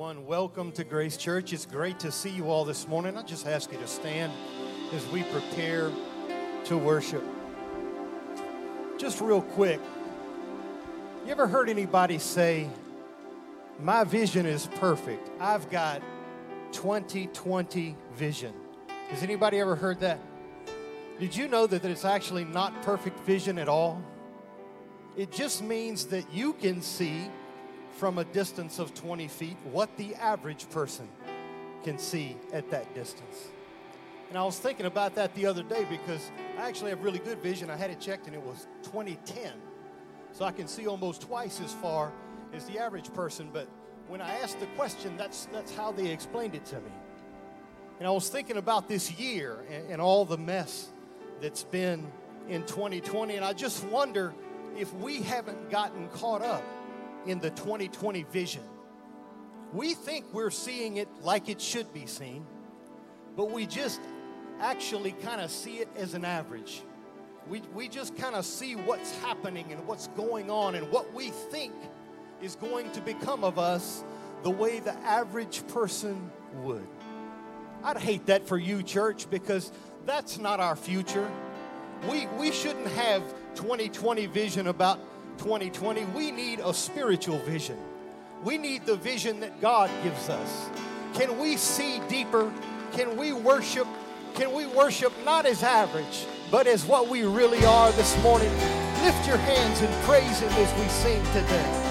everyone. Welcome to Grace Church. It's great to see you all this morning. I just ask you to stand as we prepare to worship. Just real quick, you ever heard anybody say, My vision is perfect? I've got 2020 vision. Has anybody ever heard that? Did you know that it's actually not perfect vision at all? It just means that you can see from a distance of 20 feet what the average person can see at that distance. And I was thinking about that the other day because I actually have really good vision. I had it checked and it was 2010. So I can see almost twice as far as the average person. But when I asked the question, that's, that's how they explained it to me. And I was thinking about this year and, and all the mess that's been in 2020. And I just wonder if we haven't gotten caught up in the 2020 vision. We think we're seeing it like it should be seen, but we just actually kind of see it as an average. We, we just kind of see what's happening and what's going on and what we think is going to become of us the way the average person would. I'd hate that for you, church, because that's not our future. We, we shouldn't have 2020 vision about 2020, we need a spiritual vision. We need the vision that God gives us. Can we see deeper? Can we worship? Can we worship not as average, but as what we really are this morning? Lift your hands and praise Him as we sing today.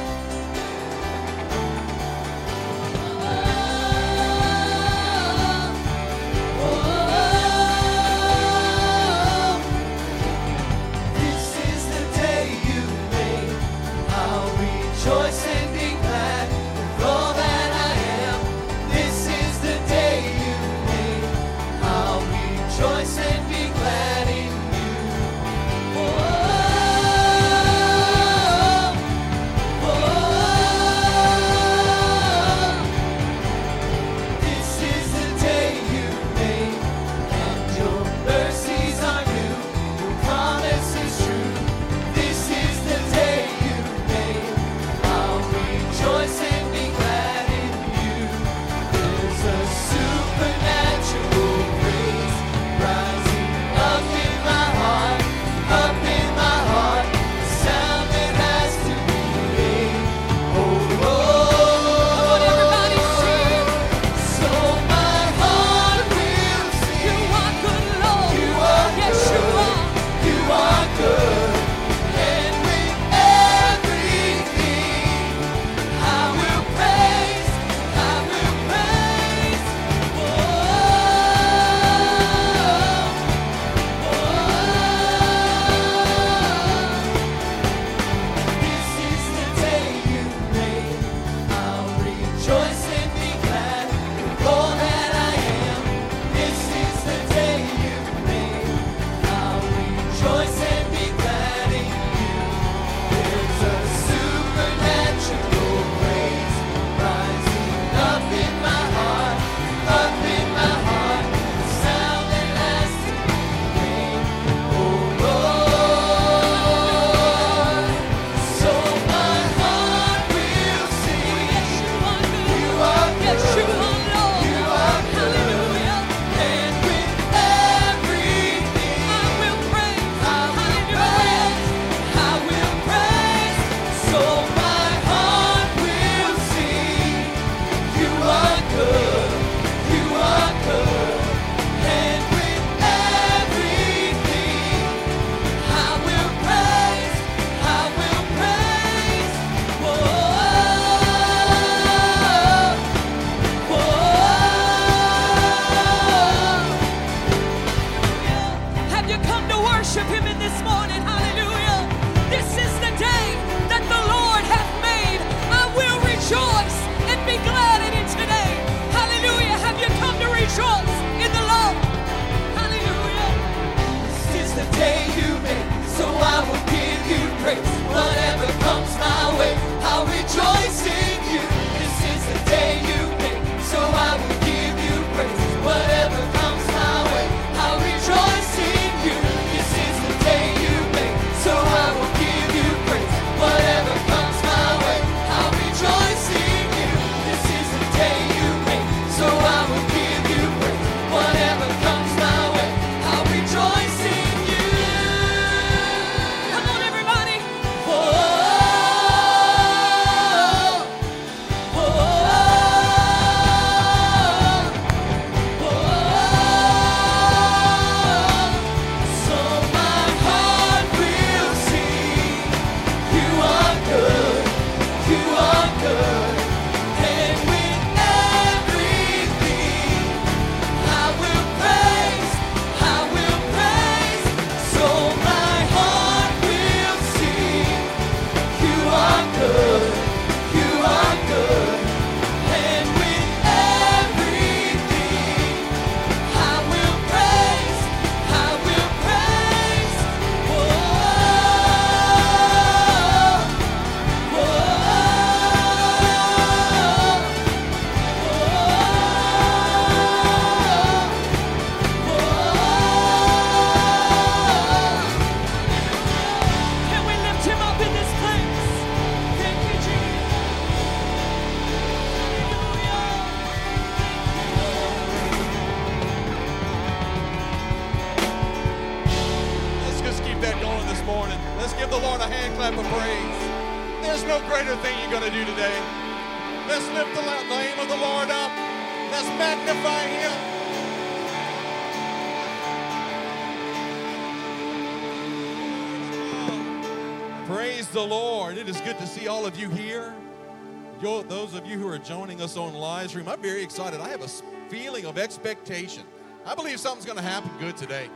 Joining us on live stream, I'm very excited. I have a feeling of expectation. I believe something's going to happen good today.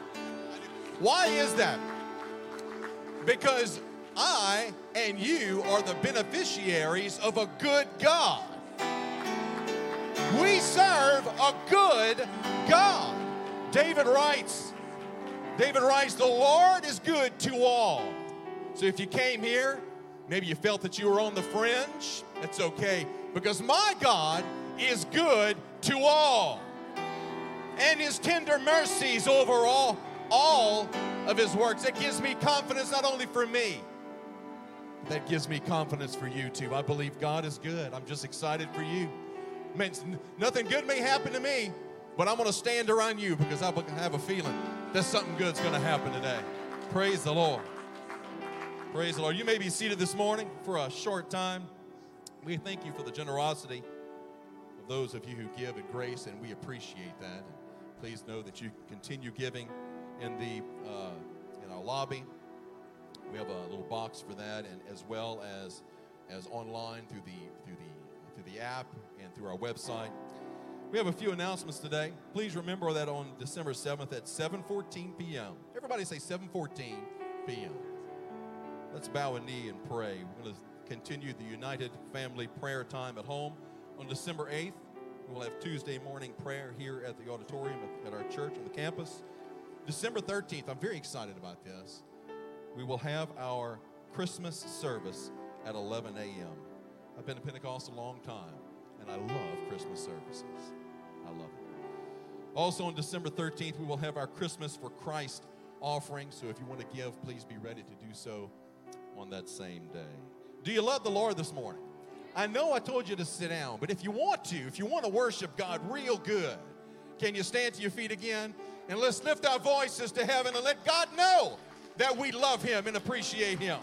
Why is that? Because I and you are the beneficiaries of a good God. We serve a good God. David writes, David writes, the Lord is good to all. So if you came here, maybe you felt that you were on the fringe, that's okay. Because my God is good to all. And his tender mercies over all, all of his works. That gives me confidence not only for me, that gives me confidence for you too. I believe God is good. I'm just excited for you. Man, nothing good may happen to me, but I'm going to stand around you because I have a feeling that something good's going to happen today. Praise the Lord. Praise the Lord. You may be seated this morning for a short time. We thank you for the generosity of those of you who give at grace, and we appreciate that. Please know that you can continue giving in the uh, in our lobby. We have a little box for that, and as well as as online through the through the through the app and through our website. We have a few announcements today. Please remember that on December 7th at 7:14 p.m. Everybody say 7:14 p.m. Let's bow a knee and pray. We're going to continue the United Family Prayer Time at home on December 8th. We'll have Tuesday morning prayer here at the auditorium at, our church on the campus. December 13th, I'm very excited about this. We will have our Christmas service at 11 a.m. I've been to Pentecost a long time, and I love Christmas services. I love it. Also on December 13th, we will have our Christmas for Christ offering. So if you want to give, please be ready to do so on that same day. Do you love the Lord this morning? I know I told you to sit down, but if you want to, if you want to worship God real good, can you stand to your feet again? And let's lift our voices to heaven and let God know that we love Him and appreciate Him.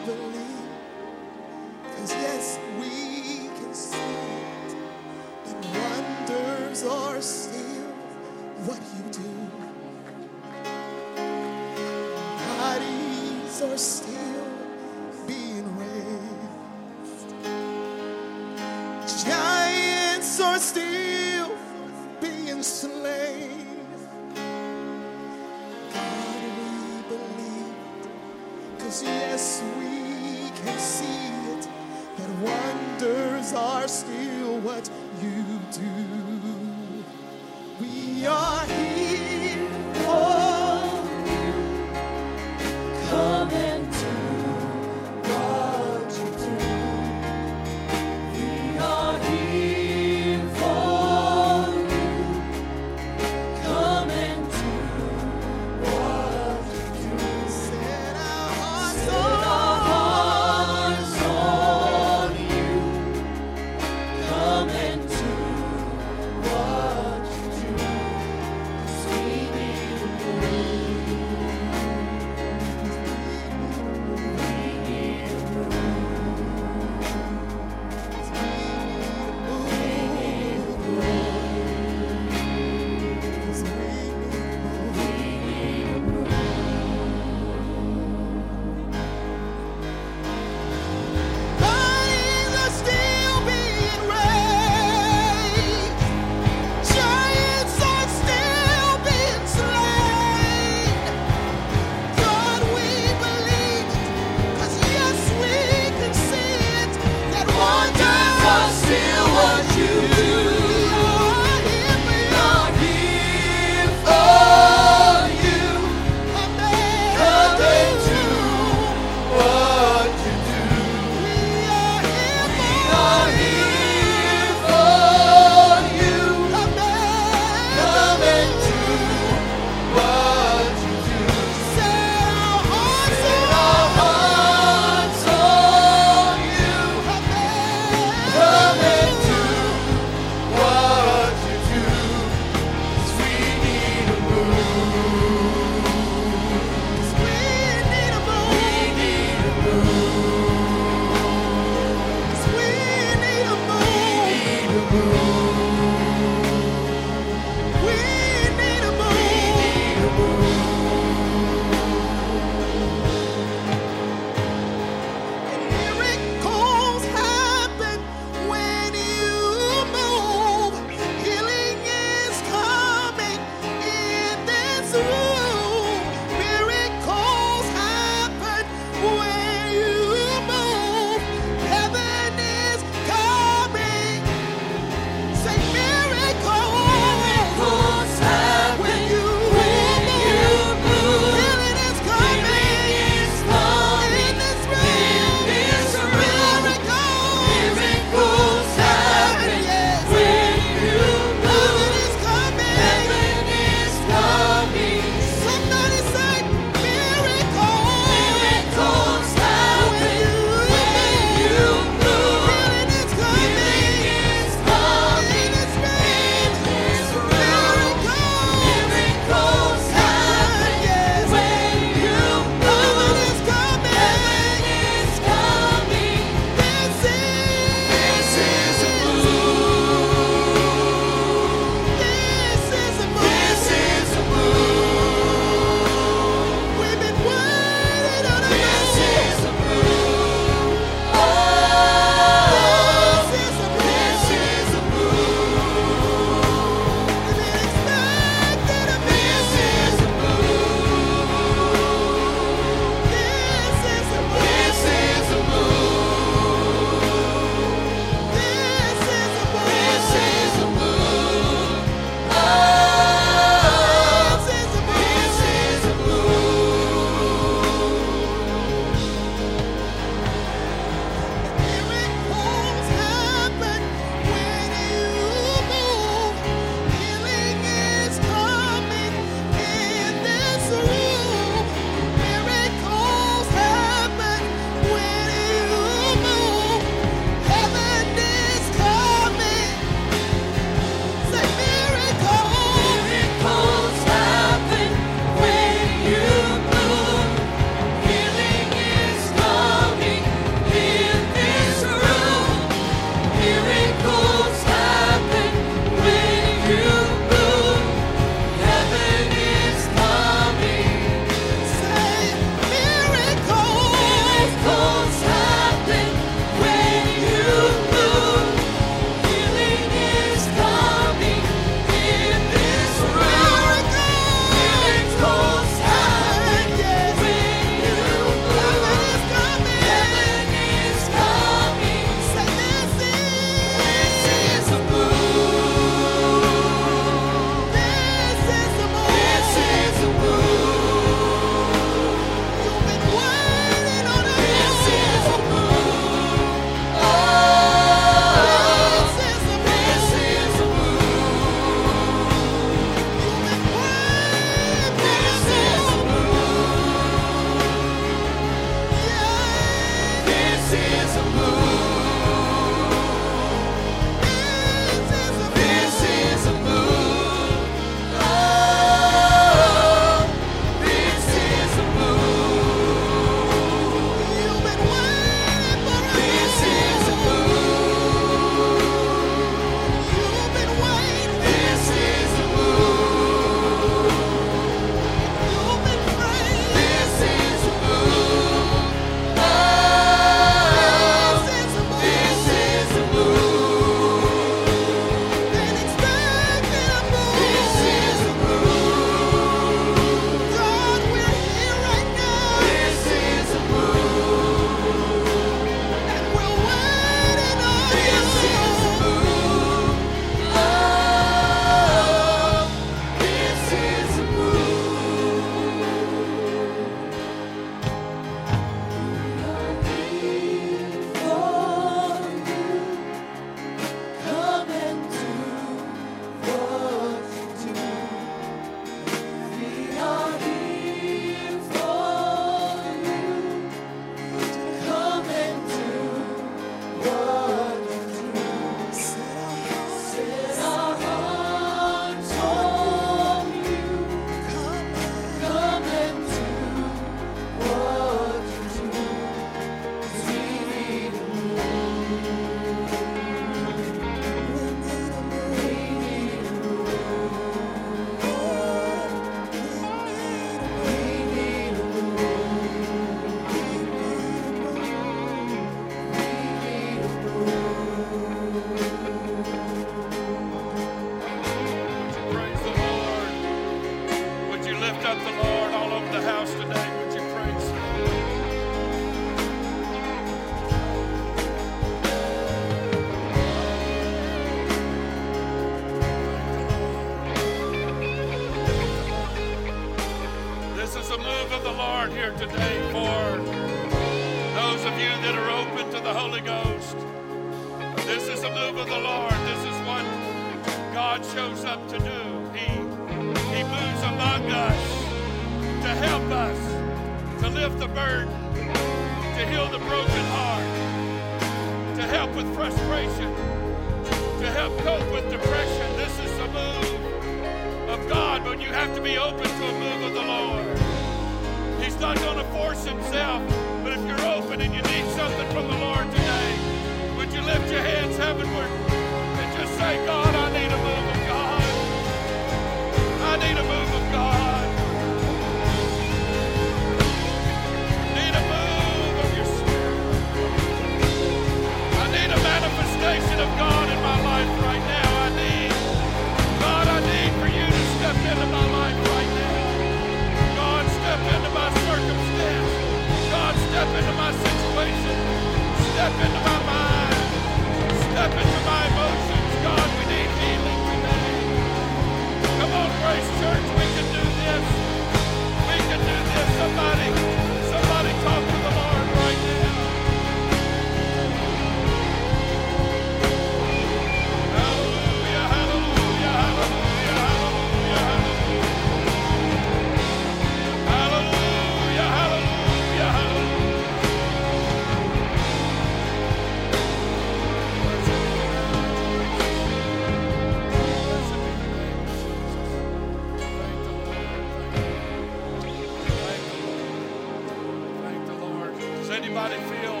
Anybody feel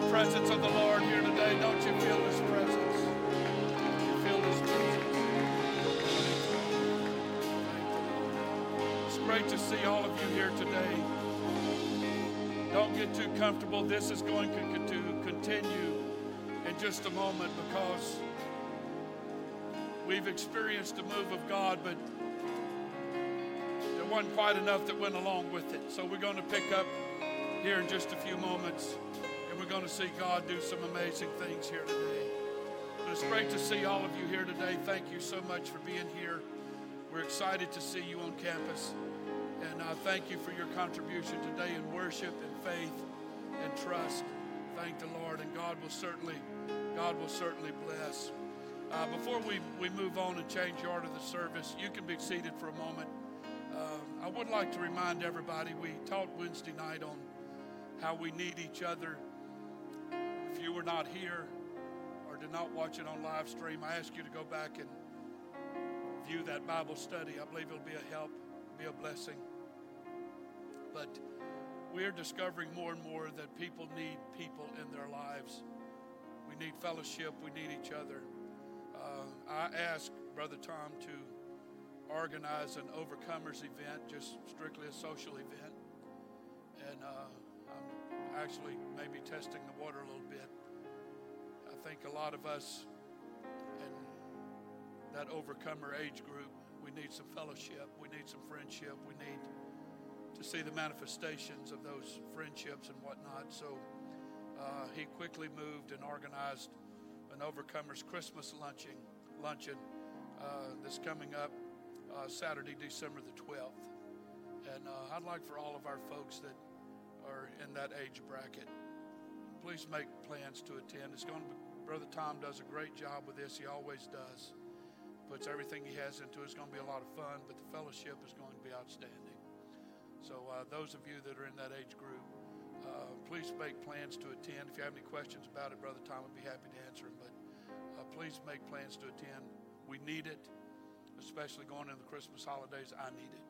the presence of the Lord here today? Don't you feel His presence? You feel His presence. The the. It's great to see all of you here today. Don't get too comfortable. This is going to continue in just a moment because we've experienced a move of God, but there wasn't quite enough that went along with it. So we're going to pick up here in just a few moments, and we're going to see God do some amazing things here today. But it's great to see all of you here today. Thank you so much for being here. We're excited to see you on campus. And uh, thank you for your contribution today in worship and faith and trust. Thank the Lord, and God will certainly, God will certainly bless. Uh, before we, we move on and change the order of the service, you can be seated for a moment. Um, I would like to remind everybody we talked Wednesday night on how we need each other. If you were not here or did not watch it on live stream, I ask you to go back and view that Bible study. I believe it'll be a help, be a blessing. But we're discovering more and more that people need people in their lives. We need fellowship, we need each other. Uh, I asked Brother Tom to organize an overcomers event, just strictly a social event. And uh, actually maybe testing the water a little bit. I think a lot of us in that overcomer age group, we need some fellowship, we need some friendship, we need to see the manifestations of those friendships and whatnot. So uh, he quickly moved and organized an Overcomers Christmas luncheon, luncheon uh, that's coming up uh, Saturday, December the 12th. And uh, I'd like for all of our folks that are in that age bracket, please make plans to attend. It's going to be, Brother Tom does a great job with this. He always does. Puts everything he has into it. It's going to be a lot of fun, but the fellowship is going to be outstanding. So uh, those of you that are in that age group, uh, please make plans to attend. If you have any questions about it, Brother Tom would be happy to answer them. But uh, please make plans to attend. We need it, especially going into the Christmas holidays. I need it.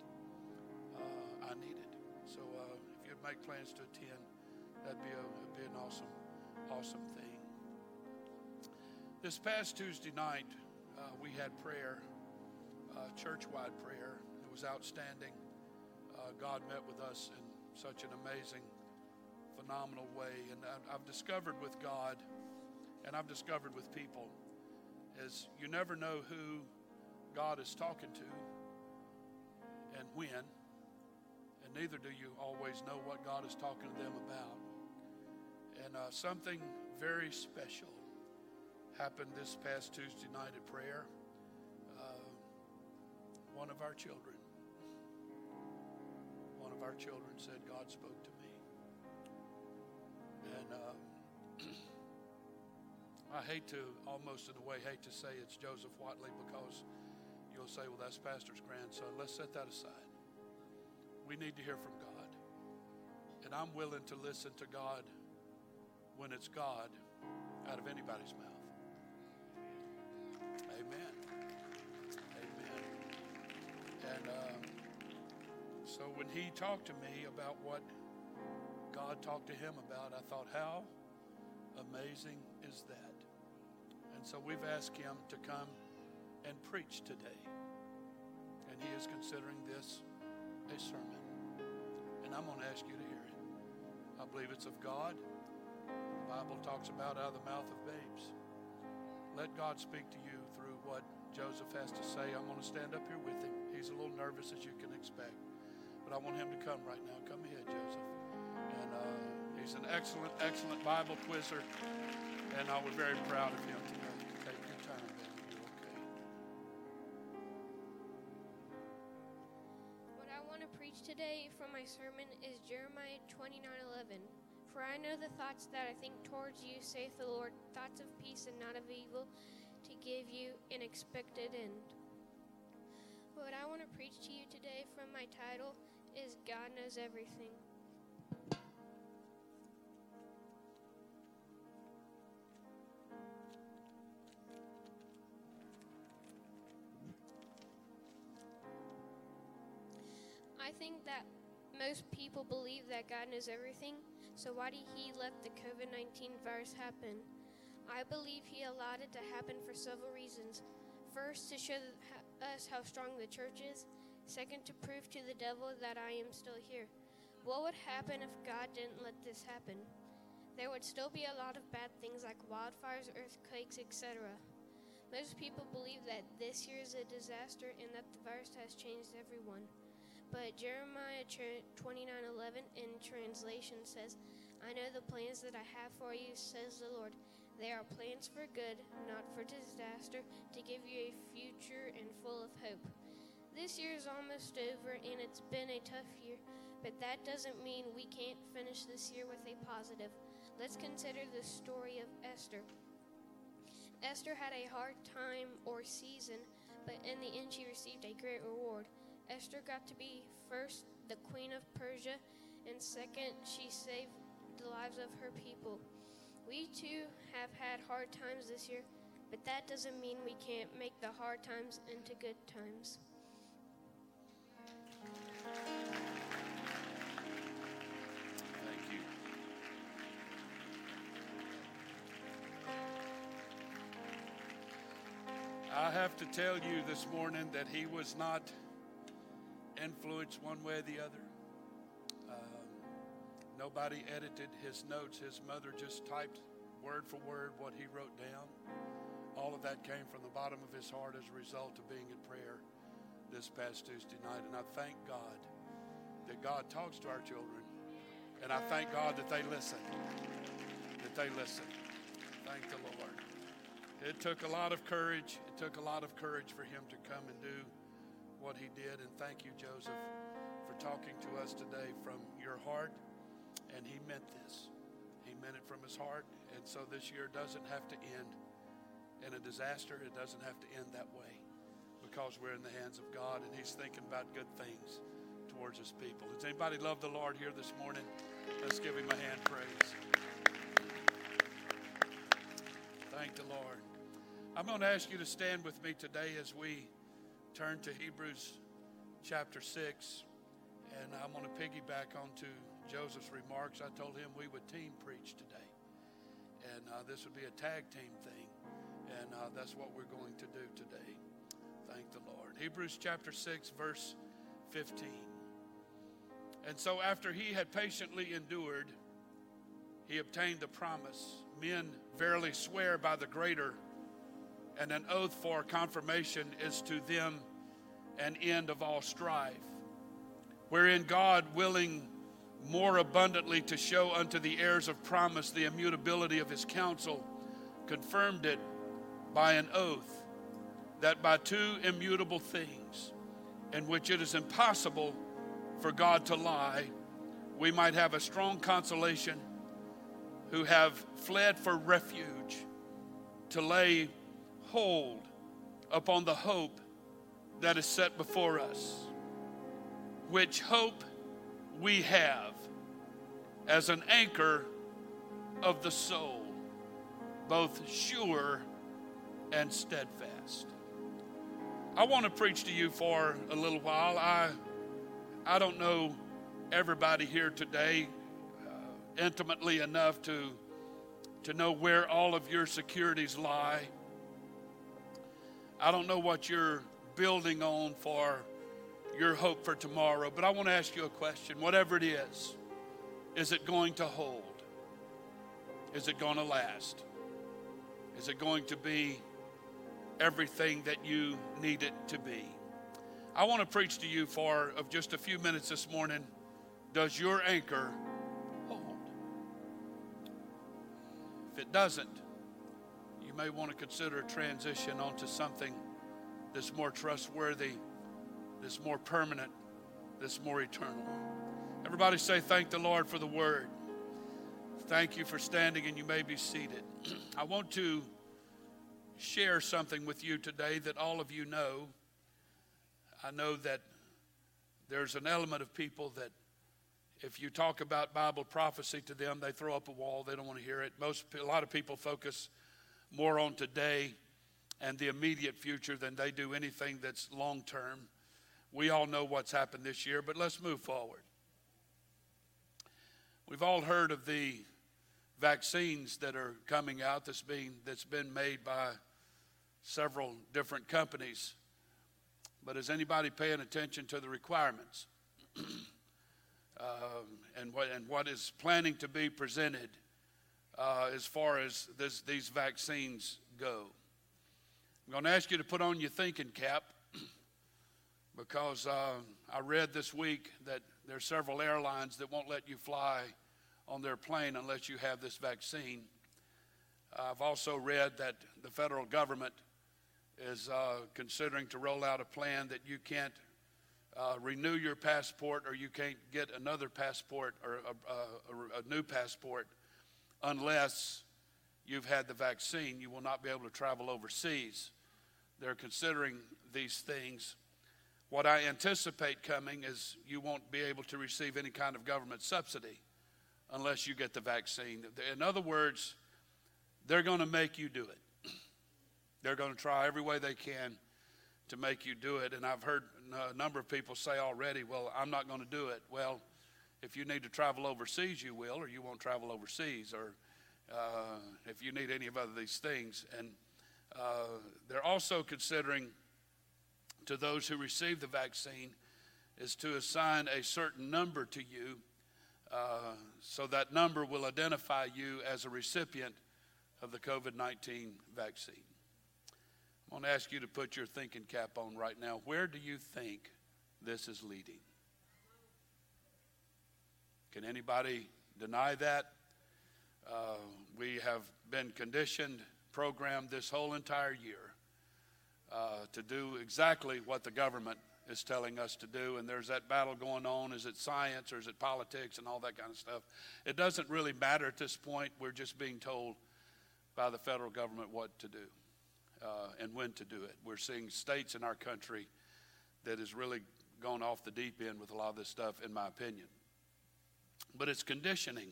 Uh, I need it. So uh, make plans to attend, that'd be, a, that'd be an awesome, awesome thing. This past Tuesday night, uh, we had prayer, uh, church-wide prayer. It was outstanding. Uh, God met with us in such an amazing, phenomenal way. And I've discovered with God, and I've discovered with people, is you never know who God is talking to and when, and neither do you always know what God is talking to them about. And uh, something very special happened this past Tuesday night at prayer. Uh, one of our children, one of our children said, God spoke to me. And um, I hate to, almost in a way, hate to say it's Joseph Watley because you'll say, well, that's Pastor's grandson. Let's set that aside. We need to hear from God. And I'm willing to listen to God when it's God out of anybody's mouth. Amen. Amen. And um, so when he talked to me about what God talked to him about, I thought, how amazing is that? And so we've asked him to come and preach today. And he is considering this a sermon. And I'm going to ask you to hear it. I believe it's of God. The Bible talks about out of the mouth of babes. Let God speak to you through what Joseph has to say. I'm going to stand up here with him. He's a little nervous, as you can expect. But I want him to come right now. Come ahead, Joseph. And uh, he's an excellent, excellent Bible quizzer. And I was very proud of him today. Today from my sermon is Jeremiah 29:11. For I know the thoughts that I think towards you, saith the Lord, thoughts of peace and not of evil, to give you an expected end. What I want to preach to you today from my title is God knows everything. Think that most people believe that God knows everything, so why did He let the COVID 19 virus happen? I believe He allowed it to happen for several reasons. First, to show us how strong the church is. Second, to prove to the devil that I am still here. What would happen if God didn't let this happen? There would still be a lot of bad things like wildfires, earthquakes, etc. Most people believe that this year is a disaster and that the virus has changed everyone. But Jeremiah 29:11 in translation says, "I know the plans that I have for you," says the Lord. They are plans for good, not for disaster, to give you a future and full of hope. This year is almost over and it's been a tough year, but that doesn't mean we can't finish this year with a positive. Let's consider the story of Esther. Esther had a hard time or season, but in the end she received a great reward. Esther got to be first the queen of Persia, and second, she saved the lives of her people. We too have had hard times this year, but that doesn't mean we can't make the hard times into good times. Thank you. I have to tell you this morning that he was not influenced one way or the other. Um, nobody edited his notes. His mother just typed word for word what he wrote down. All of that came from the bottom of his heart as a result of being in prayer this past Tuesday night. And I thank God that God talks to our children. And I thank God that they listen. That they listen. Thank the Lord. It took a lot of courage. It took a lot of courage for him to come and do what he did. And thank you, Joseph, for talking to us today from your heart. And he meant this. He meant it from his heart. And so this year doesn't have to end in a disaster. It doesn't have to end that way because we're in the hands of God and he's thinking about good things towards his people. Does anybody love the Lord here this morning? Let's give him a hand praise. Thank the Lord. I'm going to ask you to stand with me today as we turn to Hebrews chapter 6. And I'm going to piggyback onto Joseph's remarks. I told him we would team preach today. And uh, this would be a tag team thing. And uh, that's what we're going to do today. Thank the Lord. Hebrews chapter 6, verse 15. And so, after he had patiently endured, he obtained the promise. Men verily swear by the greater, and an oath for confirmation is to them an end of all strife. Wherein God, willing more abundantly to show unto the heirs of promise the immutability of his counsel, confirmed it by an oath, that by two immutable things, in which it is impossible for God to lie, we might have a strong consolation who have fled for refuge to lay hold upon the hope that is set before us, which hope we have as an anchor of the soul, both sure and steadfast. I want to preach to you for a little while. I, I don't know everybody here today uh, intimately enough to, to know where all of your securities lie. I don't know what you're building on for your hope for tomorrow, but I want to ask you a question. Whatever it is, is it going to hold? Is it going to last? Is it going to be everything that you need it to be? I want to preach to you for of just a few minutes this morning. Does your anchor hold? If it doesn't, you may want to consider a transition onto something that's more trustworthy, that's more permanent, that's more eternal. Everybody say, Thank the Lord for the word. Thank you for standing, and you may be seated. I want to share something with you today that all of you know. I know that there's an element of people that if you talk about Bible prophecy to them, they throw up a wall. They don't want to hear it. Most, a lot of people focus more on today and the immediate future than they do anything that's long term. We all know what's happened this year, but let's move forward. We've all heard of the vaccines that are coming out that's being that's been made by several different companies. But is anybody paying attention to the requirements um, and what and what is planning to be presented uh, as far as this, these vaccines go? I'm going to ask you to put on your thinking cap because uh, I read this week that there are several airlines that won't let you fly on their plane unless you have this vaccine. I've also read that the federal government is uh, considering to roll out a plan that you can't uh, renew your passport or you can't get another passport or a, a, a new passport unless you've had the vaccine. You will not be able to travel overseas. They're considering these things. What I anticipate coming is you won't be able to receive any kind of government subsidy unless you get the vaccine. In other words, they're going to make you do it. They're going to try every way they can to make you do it. And I've heard a number of people say already, well, I'm not going to do it. Well, if you need to travel overseas, you will, or you won't travel overseas, or uh, if you need any of other these things. And uh, they're also considering to those who receive the vaccine is to assign a certain number to you uh, so that number will identify you as a recipient of the COVID 19 vaccine. I want to ask you to put your thinking cap on right now. Where do you think this is leading? Can anybody deny that? Uh, we have been conditioned programmed this whole entire year uh, to do exactly what the government is telling us to do. And there's that battle going on. Is it science or is it politics and all that kind of stuff? It doesn't really matter at this point. We're just being told by the federal government what to do uh, and when to do it. We're seeing states in our country that has really gone off the deep end with a lot of this stuff, in my opinion. But it's conditioning,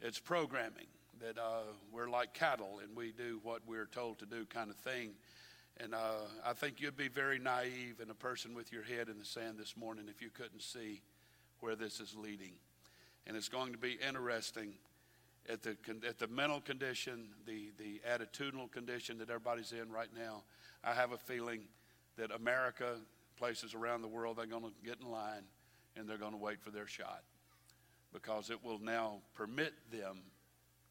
it's programming that uh, we're like cattle and we do what we're told to do, kind of thing. And uh, I think you'd be very naive and a person with your head in the sand this morning if you couldn't see where this is leading. And it's going to be interesting at the, at the mental condition, the, the attitudinal condition that everybody's in right now. I have a feeling that America, places around the world, they're going to get in line and they're going to wait for their shot because it will now permit them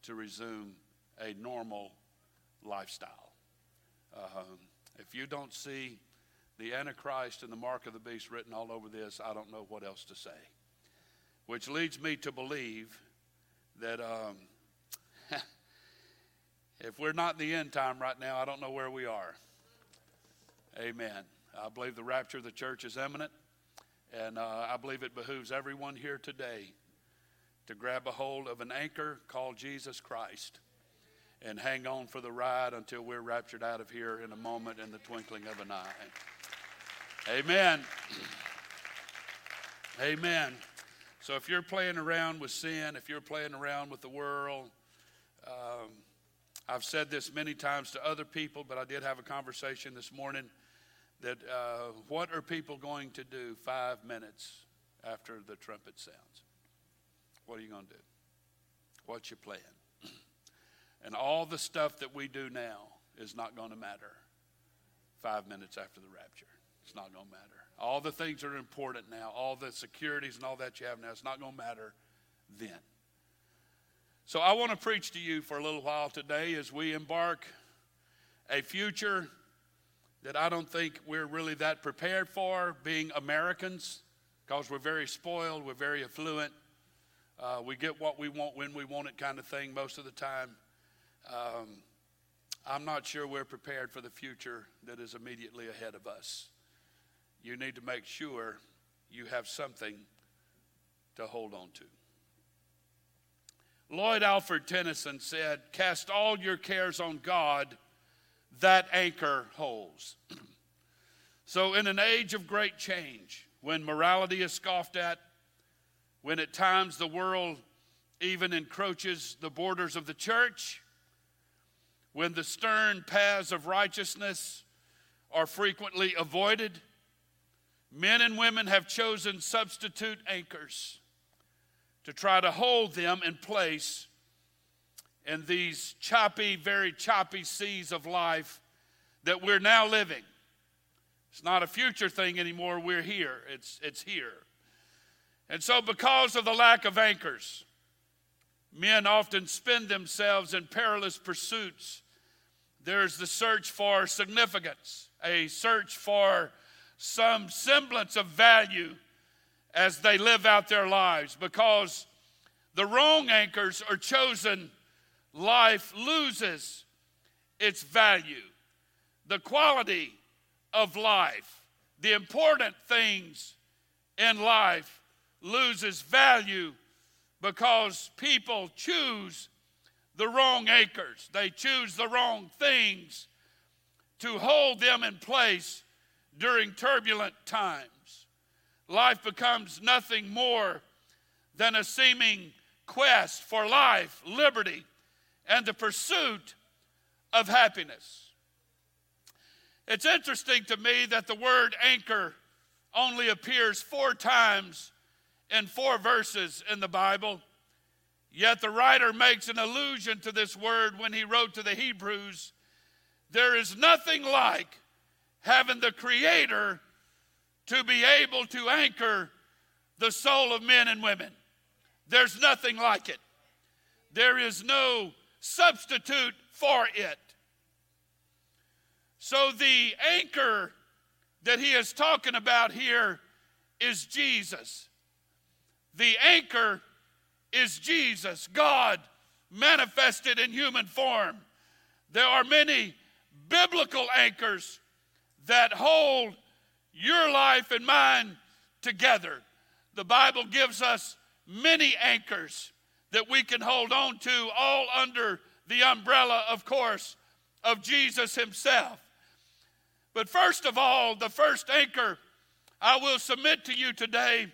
to resume a normal lifestyle. Um, if you don't see the Antichrist and the mark of the beast written all over this, I don't know what else to say. Which leads me to believe that um, if we're not in the end time right now, I don't know where we are. Amen. I believe the rapture of the church is imminent. And uh, I believe it behooves everyone here today to grab a hold of an anchor called Jesus Christ and hang on for the ride until we're raptured out of here in a moment in the twinkling of an eye. Amen. Amen. So if you're playing around with sin, if you're playing around with the world, um, I've said this many times to other people, but I did have a conversation this morning that uh, what are people going to do five minutes after the trumpet sounds? What are you going to do? What's your plan? and all the stuff that we do now is not going to matter five minutes after the rapture. It's not going to matter. All the things that are important now, all the securities and all that you have now, it's not going to matter then. So I want to preach to you for a little while today as we embark a future that I don't think we're really that prepared for, being Americans, because we're very spoiled, we're very affluent. Uh, we get what we want when we want it, kind of thing, most of the time. Um, I'm not sure we're prepared for the future that is immediately ahead of us you need to make sure you have something to hold on to. Lord Alfred Tennyson said, Cast all your cares on God, that anchor holds. so, in an age of great change, when morality is scoffed at, when at times the world even encroaches the borders of the church, when the stern paths of righteousness are frequently avoided, Men and women have chosen substitute anchors to try to hold them in place in these choppy, very choppy seas of life that we're now living. It's not a future thing anymore. We're here. It's, it's here. And so, because of the lack of anchors, men often spend themselves in perilous pursuits. There's the search for significance, a search for some semblance of value as they live out their lives because the wrong anchors are chosen, life loses its value. The quality of life, the important things in life loses value because people choose the wrong anchors. They choose the wrong things to hold them in place during turbulent times. Life becomes nothing more than a seeming quest for life, liberty, and the pursuit of happiness. It's interesting to me that the word anchor only appears four times in four verses in the Bible. Yet the writer makes an allusion to this word when he wrote to the Hebrews there is nothing like having the Creator to be able to anchor the soul of men and women. There's nothing like it. There is no substitute for it. So, the anchor that he is talking about here is Jesus. The anchor is Jesus, God manifested in human form. There are many biblical anchors that hold your life and mine together. The Bible gives us many anchors that we can hold on to, all under the umbrella, of course, of Jesus Himself. But first of all, the first anchor I will submit to you today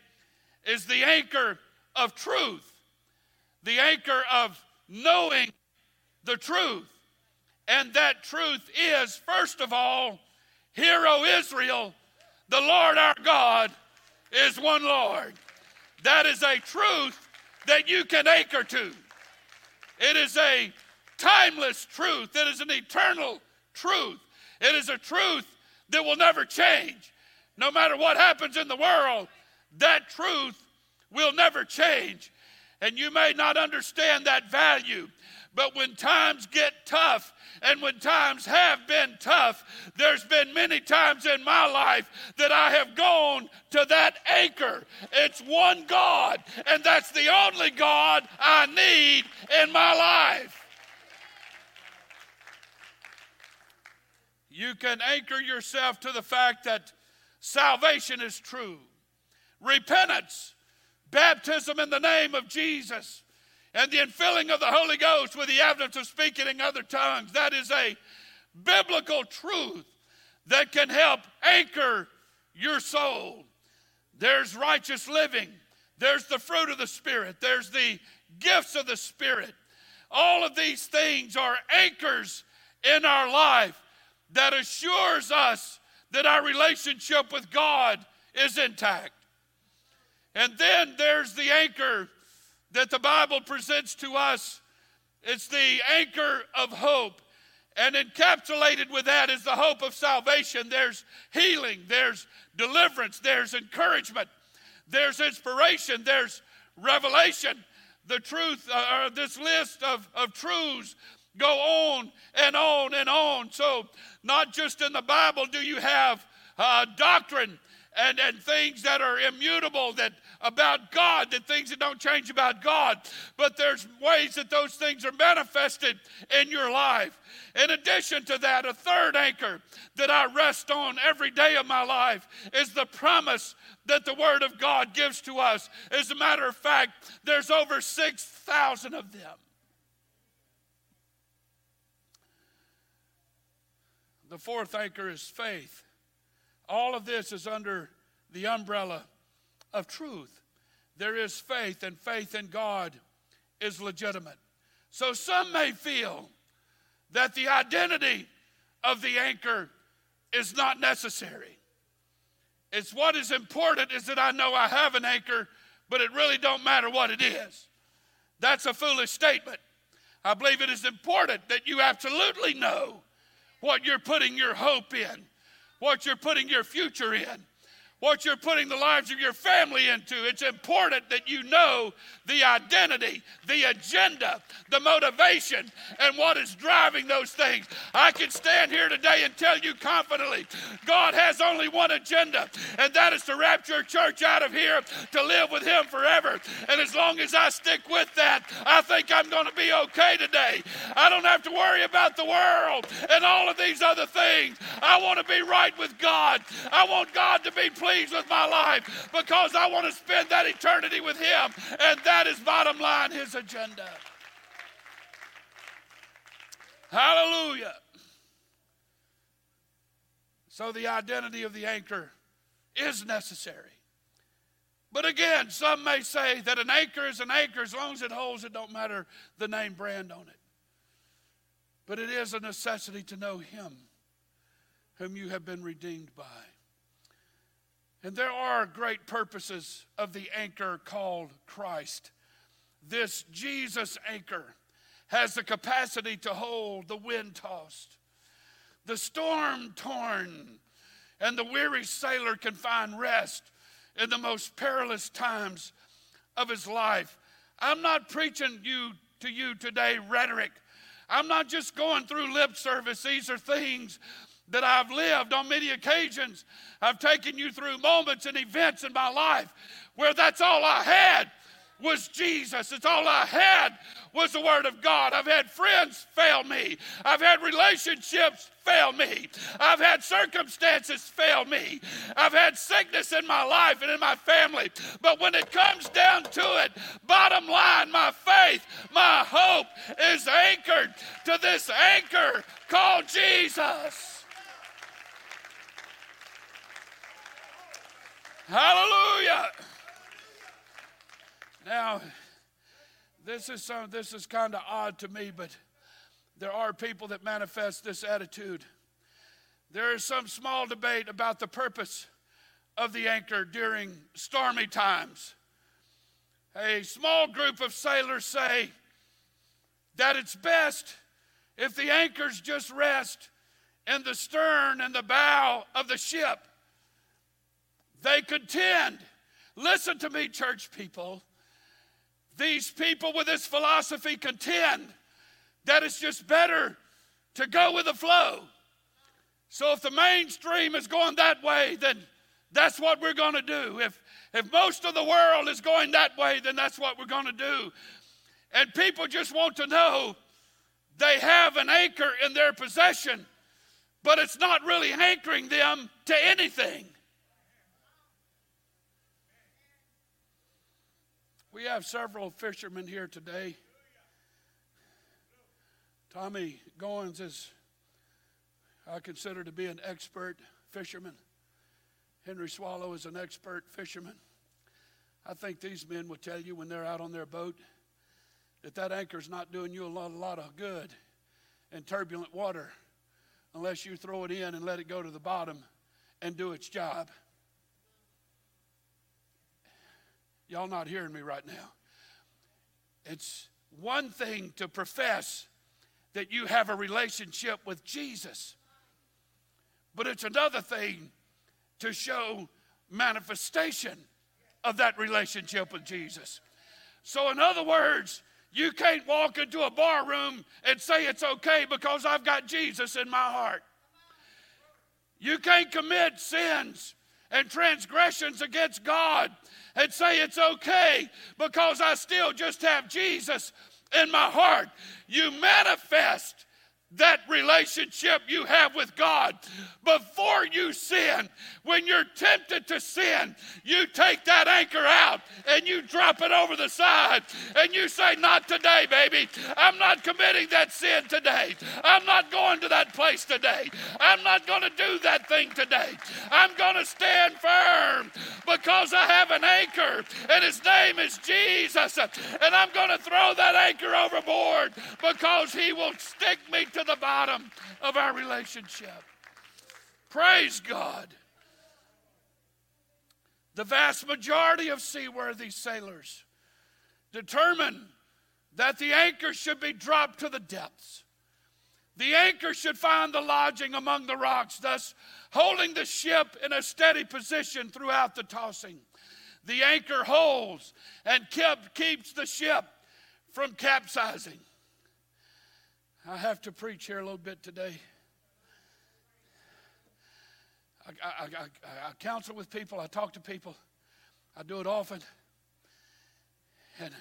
is the anchor of truth, the anchor of knowing the truth. And that truth is, first of all, Hear, O Israel, the Lord our God is one Lord. That is a truth that you can anchor to. It is a timeless truth, it is an eternal truth. It is a truth that will never change. No matter what happens in the world, that truth will never change. And you may not understand that value, but when times get tough, and when times have been tough, there's been many times in my life that I have gone to that anchor. It's one God, and that's the only God I need in my life. You can anchor yourself to the fact that salvation is true, repentance, baptism in the name of Jesus, and the infilling of the Holy Ghost with the evidence of speaking in other tongues. That is a biblical truth that can help anchor your soul. There's righteous living, there's the fruit of the Spirit, there's the gifts of the Spirit. All of these things are anchors in our life that assures us that our relationship with God is intact. And then there's the anchor that the Bible presents to us. It's the anchor of hope. And encapsulated with that is the hope of salvation. There's healing, there's deliverance, there's encouragement, there's inspiration, there's revelation. The truth, uh, this list of, of truths go on and on and on. So, not just in the Bible do you have uh, doctrine and, and things that are immutable that about God, that things that don't change about God, but there's ways that those things are manifested in your life. In addition to that, a third anchor that I rest on every day of my life is the promise that the Word of God gives to us. As a matter of fact, there's over 6,000 of them. The fourth anchor is faith. All of this is under the umbrella of truth. There is faith, and faith in God is legitimate. So some may feel that the identity of the anchor is not necessary. It's what is important is that I know I have an anchor, but it really don't matter what it is. That's a foolish statement. I believe it is important that you absolutely know what you're putting your hope in, what you're putting your future in what you're putting the lives of your family into. It's important that you know the identity, the agenda, the motivation, and what is driving those things. I can stand here today and tell you confidently God has only one agenda, and that is to rapture church out of here to live with Him forever. And as long as I stick with that, I think I'm going to be okay today. I don't have to worry about the world and all of these other things. I want to be right with God. I want God to be pleased pleased with my life because I want to spend that eternity with Him. And that is bottom line His agenda. Hallelujah. So the identity of the anchor is necessary. But again, some may say that an anchor is an anchor as long as it holds, it don't matter the name brand on it. But it is a necessity to know Him whom you have been redeemed by. And there are great purposes of the anchor called Christ. This Jesus anchor has the capacity to hold the wind tossed, the storm torn, and the weary sailor can find rest in the most perilous times of his life. I'm not preaching you to you today rhetoric. I'm not just going through lip service. These are things that I've lived on many occasions. I've taken you through moments and events in my life where that's all I had was Jesus. It's all I had was the Word of God. I've had friends fail me. I've had relationships fail me. I've had circumstances fail me. I've had sickness in my life and in my family. But when it comes down to it, bottom line, my faith, my hope is anchored to this anchor called Jesus. Hallelujah. Now, this is some this is kind of odd to me, but there are people that manifest this attitude. There is some small debate about the purpose of the anchor during stormy times. A small group of sailors say that it's best if the anchors just rest in the stern and the bow of the ship they contend. Listen to me, church people. These people with this philosophy contend that it's just better to go with the flow. So if the mainstream is going that way, then that's what we're going to do. If, if most of the world is going that way, then that's what we're going to do. And people just want to know they have an anchor in their possession, but it's not really anchoring them to anything. We have several fishermen here today. Tommy Goins is, I consider to be an expert fisherman. Henry Swallow is an expert fisherman. I think these men will tell you when they're out on their boat that that anchor's not doing you a lot, a lot of good in turbulent water unless you throw it in and let it go to the bottom and do its job. Y'all not hearing me right now. It's one thing to profess that you have a relationship with Jesus, but it's another thing to show manifestation of that relationship with Jesus. So, in other words, you can't walk into a bar room and say it's okay because I've got Jesus in my heart. You can't commit sins and transgressions against God and say it's okay because I still just have Jesus in my heart. You manifest that relationship you have with God before you sin. When you're tempted to sin, you take that anchor out and you drop it over the side and you say, Not today, baby. I'm not committing that sin today. I'm not going to that place today. I'm not going to do that thing today. I'm going to stand firm because I have an anchor and his name is Jesus. And I'm going to throw that anchor overboard because he will stick me to the bottom of our relationship. Praise God. The vast majority of seaworthy sailors determine that the anchor should be dropped to the depths. The anchor should find the lodging among the rocks, thus holding the ship in a steady position throughout the tossing. The anchor holds and kept, keeps the ship from capsizing. I have to preach here a little bit today. I, I, I, I, counsel with people, I talk to people, I do it often. And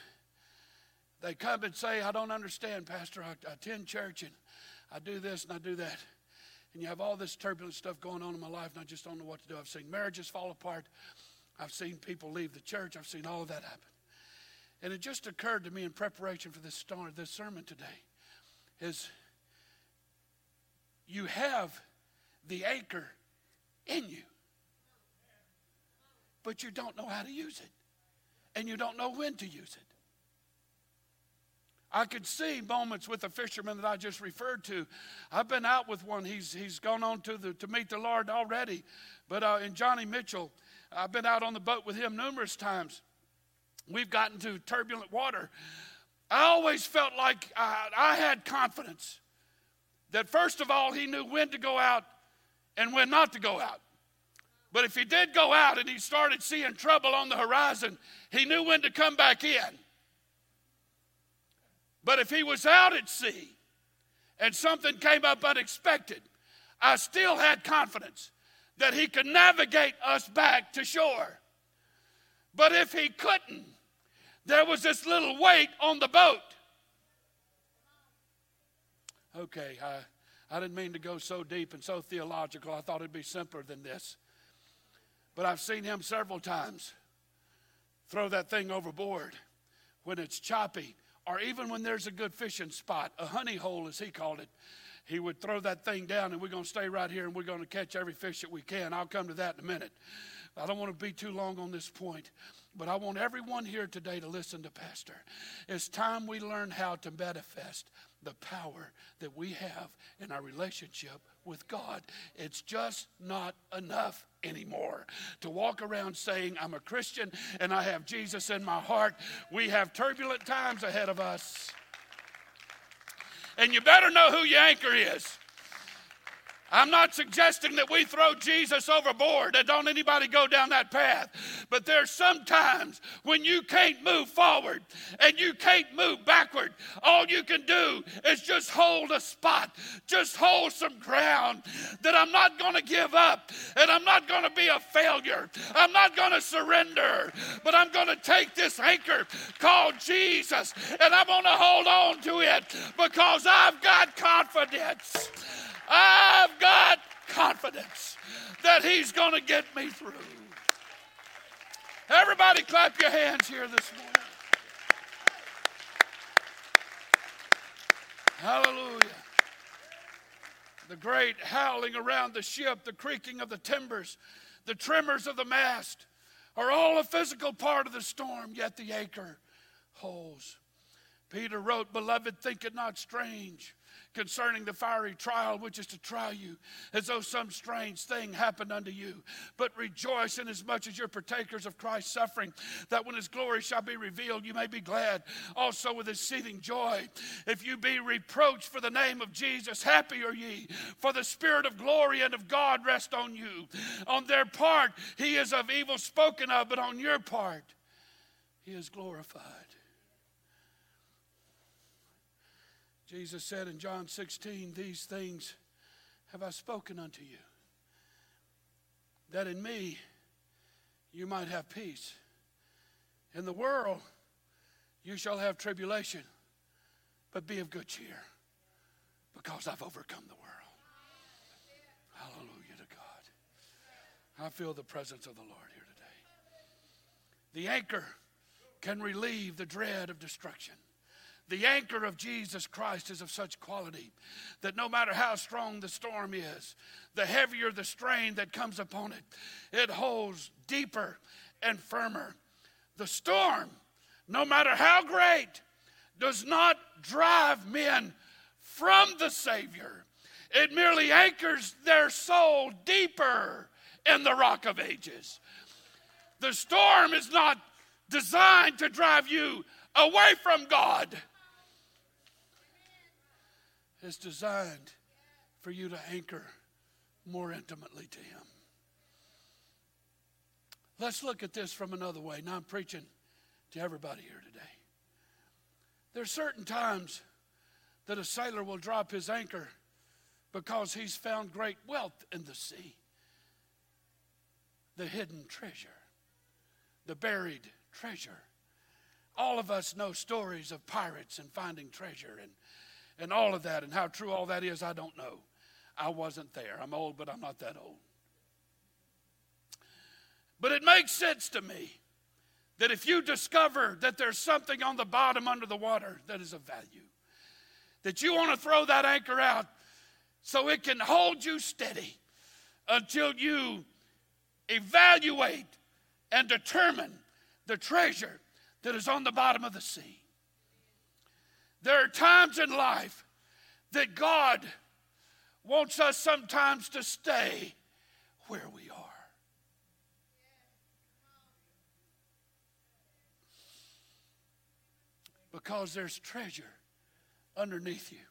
they come and say, I don't understand, Pastor. I, I attend church and I do this and I do that. And you have all this turbulent stuff going on in my life, and I just don't know what to do. I've seen marriages fall apart. I've seen people leave the church. I've seen all of that happen. And it just occurred to me in preparation for this, this sermon today is you have the anchor in you, but you don't know how to use it, and you don't know when to use it. I could see moments with the fisherman that I just referred to. I've been out with one. He's, he's gone on to, the, to meet the Lord already. But uh, in Johnny Mitchell, I've been out on the boat with him numerous times. We've gotten to turbulent water. I always felt like I, I had confidence that, first of all, he knew when to go out and when not to go out. But if he did go out and he started seeing trouble on the horizon, he knew when to come back in. But if he was out at sea and something came up unexpected, I still had confidence that he could navigate us back to shore. But if he couldn't, there was this little weight on the boat. Okay, I, I didn't mean to go so deep and so theological. I thought it'd be simpler than this. But I've seen him several times throw that thing overboard when it's choppy, or even when there's a good fishing spot, a honey hole as he called it. He would throw that thing down, and we're going to stay right here and we're going to catch every fish that we can. I'll come to that in a minute. I don't want to be too long on this point. But I want everyone here today to listen to Pastor. It's time we learn how to manifest the power that we have in our relationship with God. It's just not enough anymore to walk around saying, I'm a Christian and I have Jesus in my heart. We have turbulent times ahead of us. And you better know who your anchor is. I'm not suggesting that we throw Jesus overboard and don't anybody go down that path. But there's sometimes when you can't move forward and you can't move backward. All you can do is just hold a spot, just hold some ground that I'm not going to give up and I'm not going to be a failure. I'm not going to surrender, but I'm going to take this anchor called Jesus and I'm going to hold on to it because I've got confidence. I've got confidence that He's going to get me through. Everybody, clap your hands here this morning. Hallelujah. The great howling around the ship, the creaking of the timbers, the tremors of the mast are all a physical part of the storm, yet the anchor holds. Peter wrote, Beloved, think it not strange concerning the fiery trial which is to try you, as though some strange thing happened unto you. But rejoice inasmuch as you're partakers of Christ's suffering, that when his glory shall be revealed, you may be glad also with exceeding joy. If you be reproached for the name of Jesus, happy are ye, for the Spirit of glory and of God rest on you. On their part, he is of evil spoken of, but on your part, he is glorified. Jesus said in John 16, These things have I spoken unto you, that in me you might have peace. In the world you shall have tribulation, but be of good cheer, because I've overcome the world. Hallelujah to God. I feel the presence of the Lord here today. The anchor can relieve the dread of destruction. The anchor of Jesus Christ is of such quality that no matter how strong the storm is, the heavier the strain that comes upon it, it holds deeper and firmer. The storm, no matter how great, does not drive men from the Savior. It merely anchors their soul deeper in the rock of ages. The storm is not designed to drive you away from God is designed for you to anchor more intimately to Him. Let's look at this from another way. Now I'm preaching to everybody here today. There's certain times that a sailor will drop his anchor because he's found great wealth in the sea. The hidden treasure, the buried treasure. All of us know stories of pirates and finding treasure and and all of that. And how true all that is, I don't know. I wasn't there. I'm old, but I'm not that old. But it makes sense to me that if you discover that there's something on the bottom under the water that is of value, that you want to throw that anchor out so it can hold you steady until you evaluate and determine the treasure that is on the bottom of the sea. There are times in life that God wants us sometimes to stay where we are. Because there's treasure underneath you.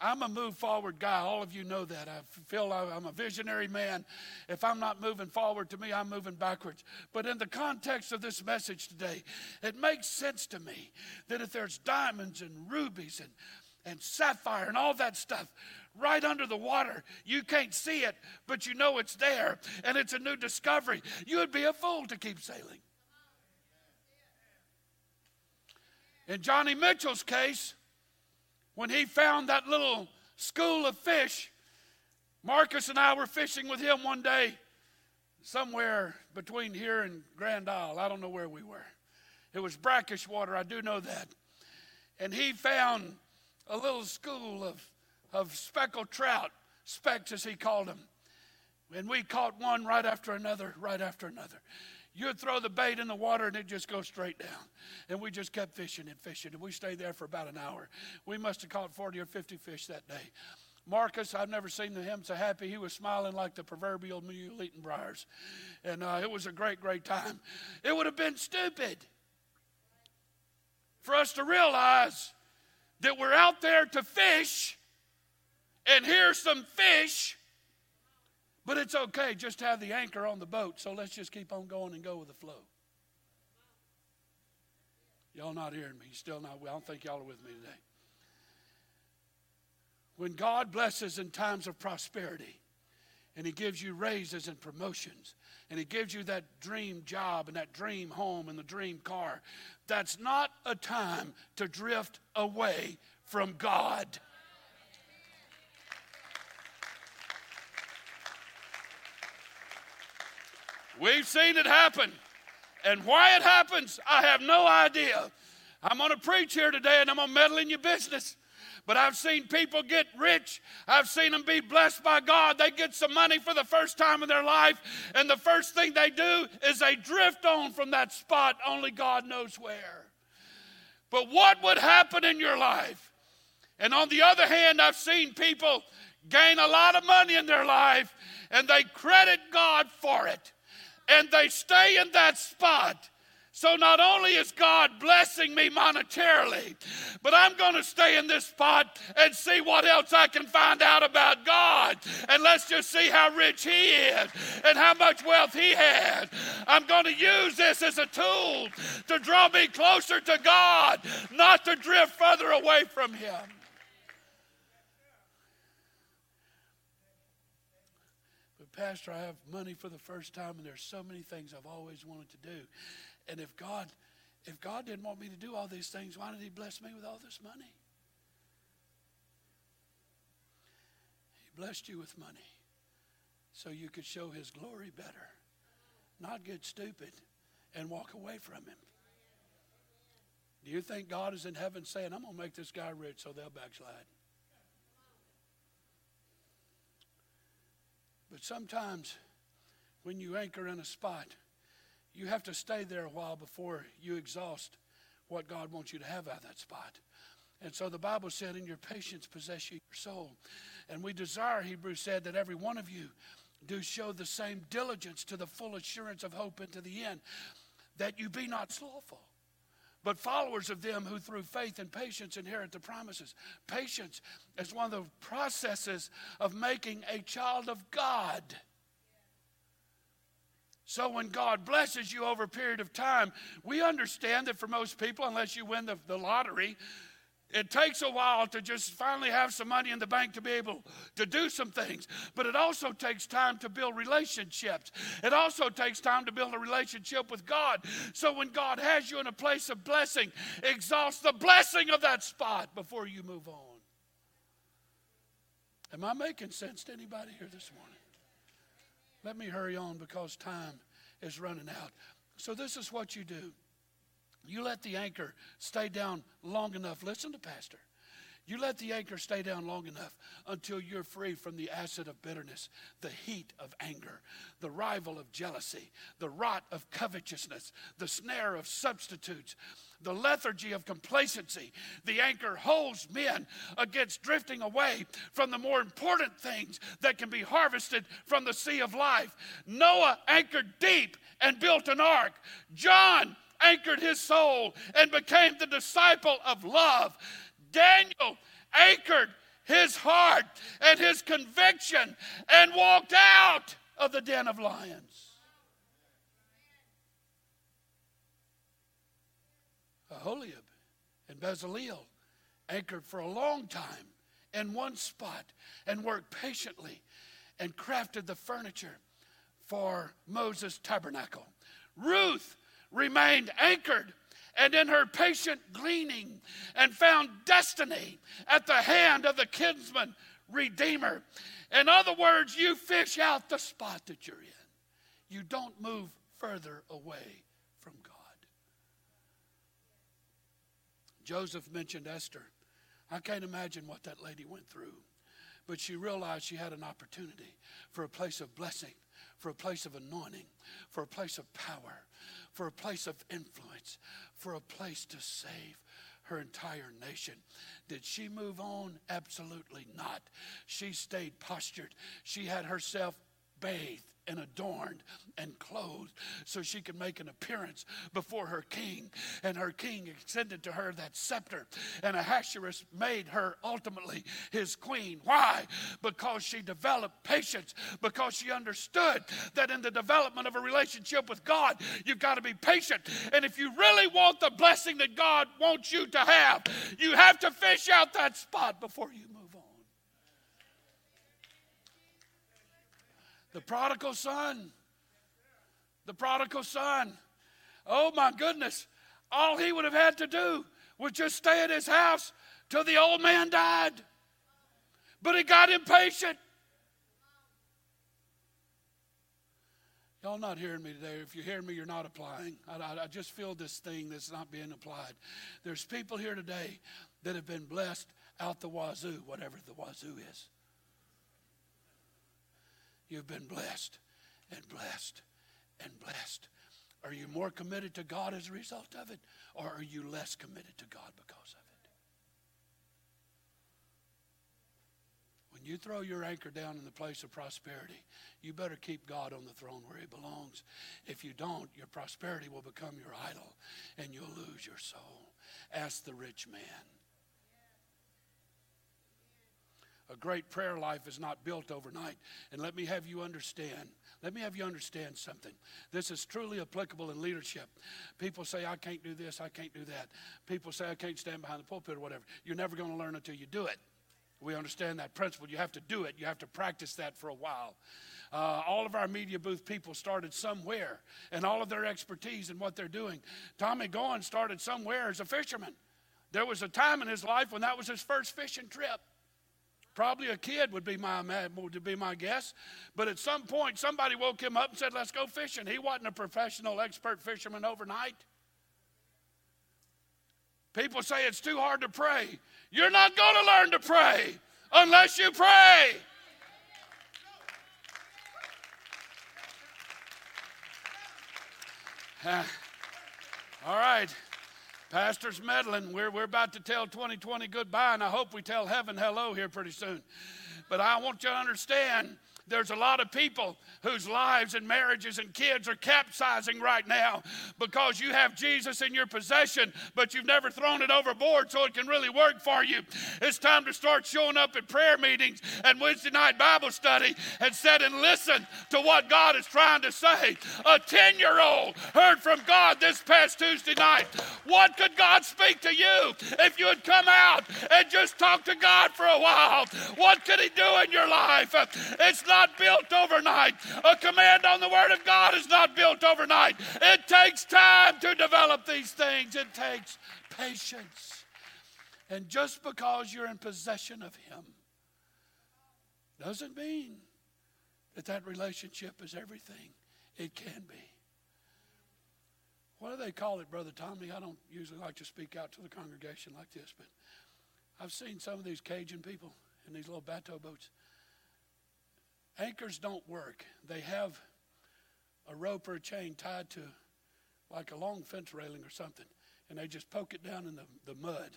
I'm a move forward guy. All of you know that. I feel I'm a visionary man. If I'm not moving forward to me, I'm moving backwards. But in the context of this message today, it makes sense to me that if there's diamonds and rubies and, and sapphire and all that stuff right under the water, you can't see it, but you know it's there and it's a new discovery, you would be a fool to keep sailing. In Johnny Mitchell's case, when he found that little school of fish, Marcus and I were fishing with him one day somewhere between here and Grand Isle. I don't know where we were. It was brackish water, I do know that. And he found a little school of, of speckled trout, specks as he called them. And we caught one right after another, right after another. You'd throw the bait in the water and it just go straight down. And we just kept fishing and fishing. And we stayed there for about an hour. We must have caught 40 or 50 fish that day. Marcus, I've never seen him so happy. He was smiling like the proverbial mule eating briars. And uh, it was a great, great time. It would have been stupid for us to realize that we're out there to fish and here's some fish but it's okay just have the anchor on the boat, so let's just keep on going and go with the flow. Y'all not hearing me. Still not. I don't think y'all are with me today. When God blesses in times of prosperity, and He gives you raises and promotions, and He gives you that dream job and that dream home and the dream car, that's not a time to drift away from God. We've seen it happen. And why it happens, I have no idea. I'm going to preach here today and I'm going to meddle in your business. But I've seen people get rich. I've seen them be blessed by God. They get some money for the first time in their life, and the first thing they do is they drift on from that spot, only God knows where. But what would happen in your life? And on the other hand, I've seen people gain a lot of money in their life and they credit God for it. And they stay in that spot so not only is God blessing me monetarily, but I'm going to stay in this spot and see what else I can find out about God. And let's just see how rich He is and how much wealth He has. I'm going to use this as a tool to draw me closer to God, not to drift further away from Him. Pastor, I have money for the first time, and there's so many things I've always wanted to do. And if God, if God didn't want me to do all these things, why did He bless me with all this money? He blessed you with money so you could show His glory better, not get stupid and walk away from Him. Do you think God is in heaven saying, I'm going to make this guy rich so they'll backslide? But sometimes when you anchor in a spot, you have to stay there a while before you exhaust what God wants you to have out of that spot. And so the Bible said, In your patience possess you your soul. And we desire, Hebrews said, that every one of you do show the same diligence to the full assurance of hope and to the end, that you be not slothful, but followers of them who through faith and patience inherit the promises. Patience is one of the processes of making a child of God. So when God blesses you over a period of time, we understand that for most people, unless you win the, the lottery, it takes a while to just finally have some money in the bank to be able to do some things. But it also takes time to build relationships. It also takes time to build a relationship with God. So when God has you in a place of blessing, exhaust the blessing of that spot before you move on. Am I making sense to anybody here this morning? Let me hurry on because time is running out. So, this is what you do you let the anchor stay down long enough. Listen to Pastor. You let the anchor stay down long enough until you're free from the acid of bitterness, the heat of anger, the rival of jealousy, the rot of covetousness, the snare of substitutes, the lethargy of complacency. The anchor holds men against drifting away from the more important things that can be harvested from the sea of life. Noah anchored deep and built an ark. John anchored his soul and became the disciple of love. Daniel anchored his heart and his conviction and walked out of the den of lions. Aholiab and Bezaleel anchored for a long time in one spot and worked patiently and crafted the furniture for Moses' tabernacle. Ruth remained anchored and in her patient gleaning and found destiny at the hand of the kinsman redeemer. In other words, you fish out the spot that you're in. You don't move further away from God. Joseph mentioned Esther. I can't imagine what that lady went through. But she realized she had an opportunity for a place of blessing, for a place of anointing, for a place of power, for a place of influence, for a place to save her entire nation. Did she move on? Absolutely not. She stayed postured. She had herself bathed and adorned and clothed so she could make an appearance before her king. And her king extended to her that scepter. And Ahasuerus made her ultimately his queen. Why? Because she developed patience, because she understood that in the development of a relationship with God, you've got to be patient. And if you really want the blessing that God wants you to have, you have to fish out that spot before you move. The prodigal son. The prodigal son. Oh my goodness. All he would have had to do was just stay at his house till the old man died. But he got impatient. Y'all not hearing me today. If you're hearing me, you're not applying. I, I, I, just feel this thing that's not being applied. There's people here today that have been blessed out the wazoo, whatever the wazoo is. You've been blessed and blessed and blessed. Are you more committed to God as a result of it, or are you less committed to God because of it? When you throw your anchor down in the place of prosperity, you better keep God on the throne where he belongs. If you don't, your prosperity will become your idol and you'll lose your soul. Ask the rich man. A great prayer life is not built overnight. And let me have you understand. Let me have you understand something. This is truly applicable in leadership. People say, I can't do this, I can't do that. People say, I can't stand behind the pulpit or whatever. You're never going to learn until you do it. We understand that principle. You have to do it, you have to practice that for a while. Uh, all of our media booth people started somewhere, and all of their expertise in what they're doing. Tommy Gowan started somewhere as a fisherman. There was a time in his life when that was his first fishing trip. Probably a kid would be my would be my guess. But at some point, somebody woke him up and said, "Let's go fishing." He wasn't a professional expert fisherman overnight. People say it's too hard to pray. You're not going to learn to pray unless you pray. all right. Pastor's meddling. We're, we're about to tell 2020 goodbye, and I hope we tell heaven hello here pretty soon. But I want you to understand there's a lot of people whose lives and marriages and kids are capsizing right now because you have Jesus in your possession, but you've never thrown it overboard so it can really work for you. It's time to start showing up at prayer meetings and Wednesday night Bible study and sit and listen to what God is trying to say. A 10 year old heard from God this past Tuesday night. What could God speak to you if you had come out and just talked to God for a while? What could He do in your life? It's not built overnight. A command on the Word of God is not built overnight. It takes time to develop these things, it takes patience. And just because you're in possession of Him doesn't mean that that relationship is everything. It can be. What do they call it, Brother Tommy? I don't usually like to speak out to the congregation like this, but I've seen some of these Cajun people in these little bateau boats. Anchors don't work. They have a rope or a chain tied to like a long fence railing or something, and they just poke it down in the, the mud.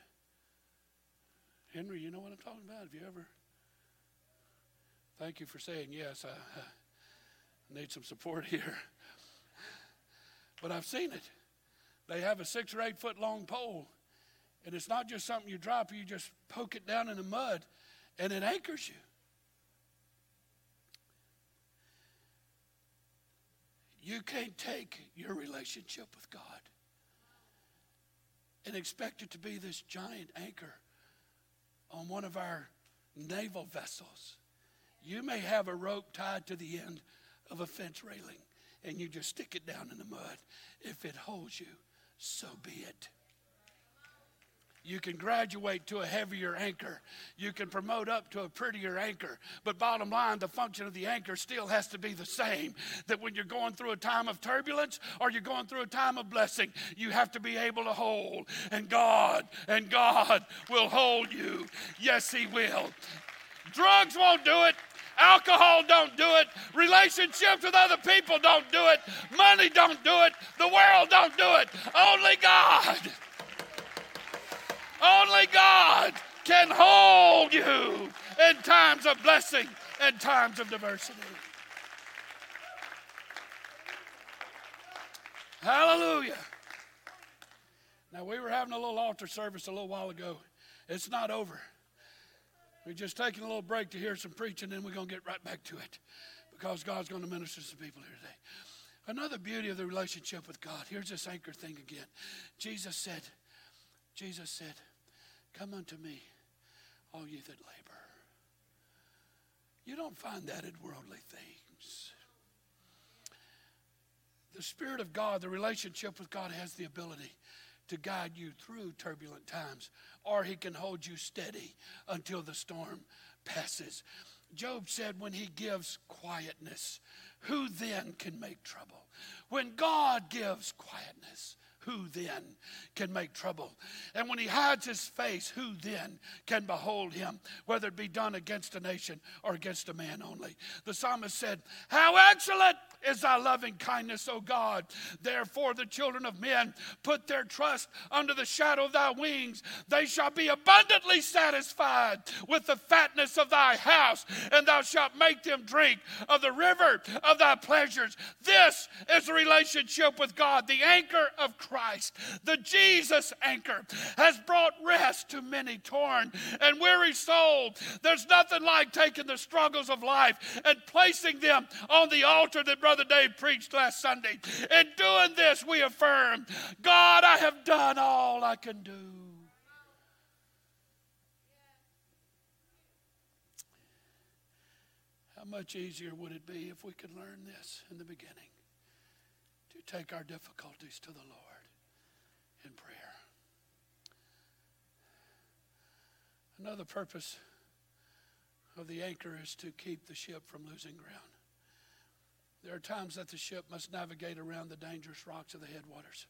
Henry, you know what I'm talking about? Have you ever? Thank you for saying yes. I, I need some support here. But I've seen it. They have a six or eight foot long pole, and it's not just something you drop, you just poke it down in the mud, and it anchors you. You can't take your relationship with God and expect it to be this giant anchor on one of our naval vessels. You may have a rope tied to the end of a fence railing and you just stick it down in the mud. If it holds you, so be it. You can graduate to a heavier anchor. You can promote up to a prettier anchor. But bottom line, the function of the anchor still has to be the same. That when you're going through a time of turbulence or you're going through a time of blessing, you have to be able to hold. And God, and God will hold you. Yes, He will. Drugs won't do it. Alcohol don't do it. Relationships with other people don't do it. Money don't do it. The world don't do it. Only God. Only God can hold you in times of blessing and times of diversity. Hallelujah. Now, we were having a little altar service a little while ago. It's not over. We're just taking a little break to hear some preaching, and we're going to get right back to it because God's going to minister to some people here today. Another beauty of the relationship with God. Here's this anchor thing again. Jesus said, Jesus said, Come unto me, all ye that labor. You don't find that in worldly things. The Spirit of God, the relationship with God, has the ability to guide you through turbulent times, or He can hold you steady until the storm passes. Job said, When He gives quietness, who then can make trouble? When God gives quietness, who then can make trouble? And when he hides his face, who then can behold him, whether it be done against a nation or against a man only? The psalmist said, How excellent is thy loving kindness, O God. Therefore, the children of men put their trust under the shadow of thy wings. They shall be abundantly satisfied with the fatness of thy house, and thou shalt make them drink of the river of thy pleasures. This is a relationship with God, the anchor of Christ, the Jesus anchor, has brought rest to many torn and weary souls. There's nothing like taking the struggles of life and placing them on the altar that Brother Dave preached last Sunday. In doing this, we affirm God, I have done all I can do. How much easier would it be if we could learn this in the beginning? To take our difficulties to the Lord in prayer. Another purpose of the anchor is to keep the ship from losing ground. There are times that the ship must navigate around the dangerous rocks of the headwaters.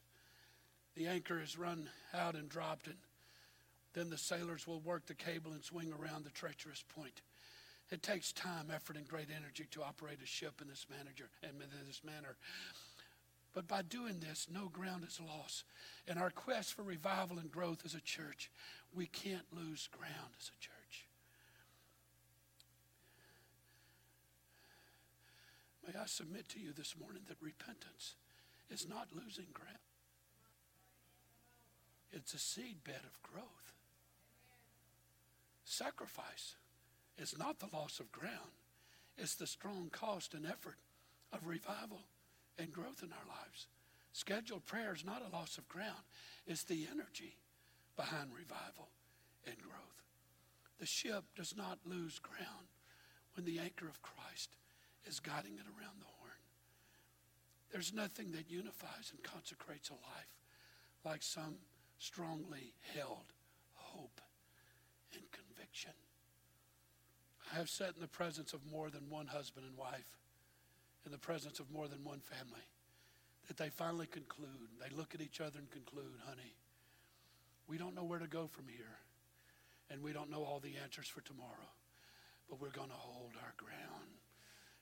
The anchor is run out and dropped, and then the sailors will work the cable and swing around the treacherous point. It takes time, effort, and great energy to operate a ship in this manager in this manner. But by doing this, no ground is lost. In our quest for revival and growth as a church, we can't lose ground as a church. May I submit to you this morning that repentance is not losing ground. It's a seed bed of growth. Sacrifice is not the loss of ground, it's the strong cost and effort of revival and growth in our lives. Scheduled prayer is not a loss of ground, it's the energy behind revival and growth. The ship does not lose ground when the anchor of Christ is guiding it around the horn. There's nothing that unifies and consecrates a life like some strongly held hope and conviction. I have sat in the presence of more than one husband and wife, in the presence of more than one family, that they finally conclude, they look at each other and conclude, honey, we don't know where to go from here, and we don't know all the answers for tomorrow, but we're going to hold our ground,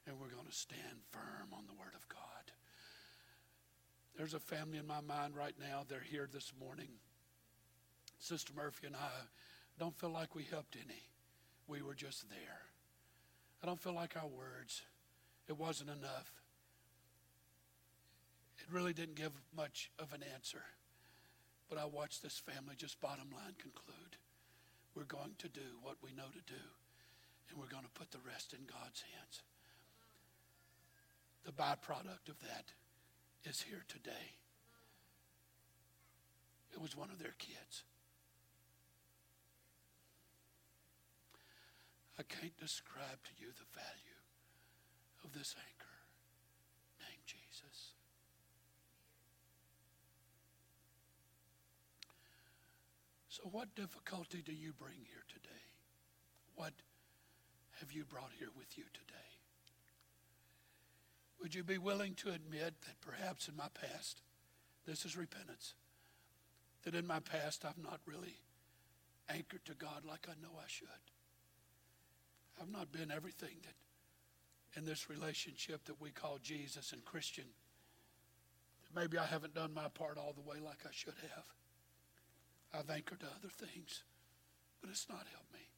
and we're going to stand firm on the Word of God. There's a family in my mind right now. They're here this morning. Sister Murphy and I don't feel like we helped any. We were just there. I don't feel like our words, it wasn't enough. It really didn't give much of an answer. But I watched this family just bottom line conclude we're going to do what we know to do, and we're going to put the rest in God's hands. The byproduct of that is here today. It was one of their kids. I can't describe to you the value of this anchor named Jesus. So, what difficulty do you bring here today? What have you brought here with you today? Would you be willing to admit that perhaps in my past, this is repentance, that in my past I've not really anchored to God like I know I should? I've not been everything that in this relationship that we call Jesus and Christian. Maybe I haven't done my part all the way like I should have. I've anchored to other things, but it's not helped me.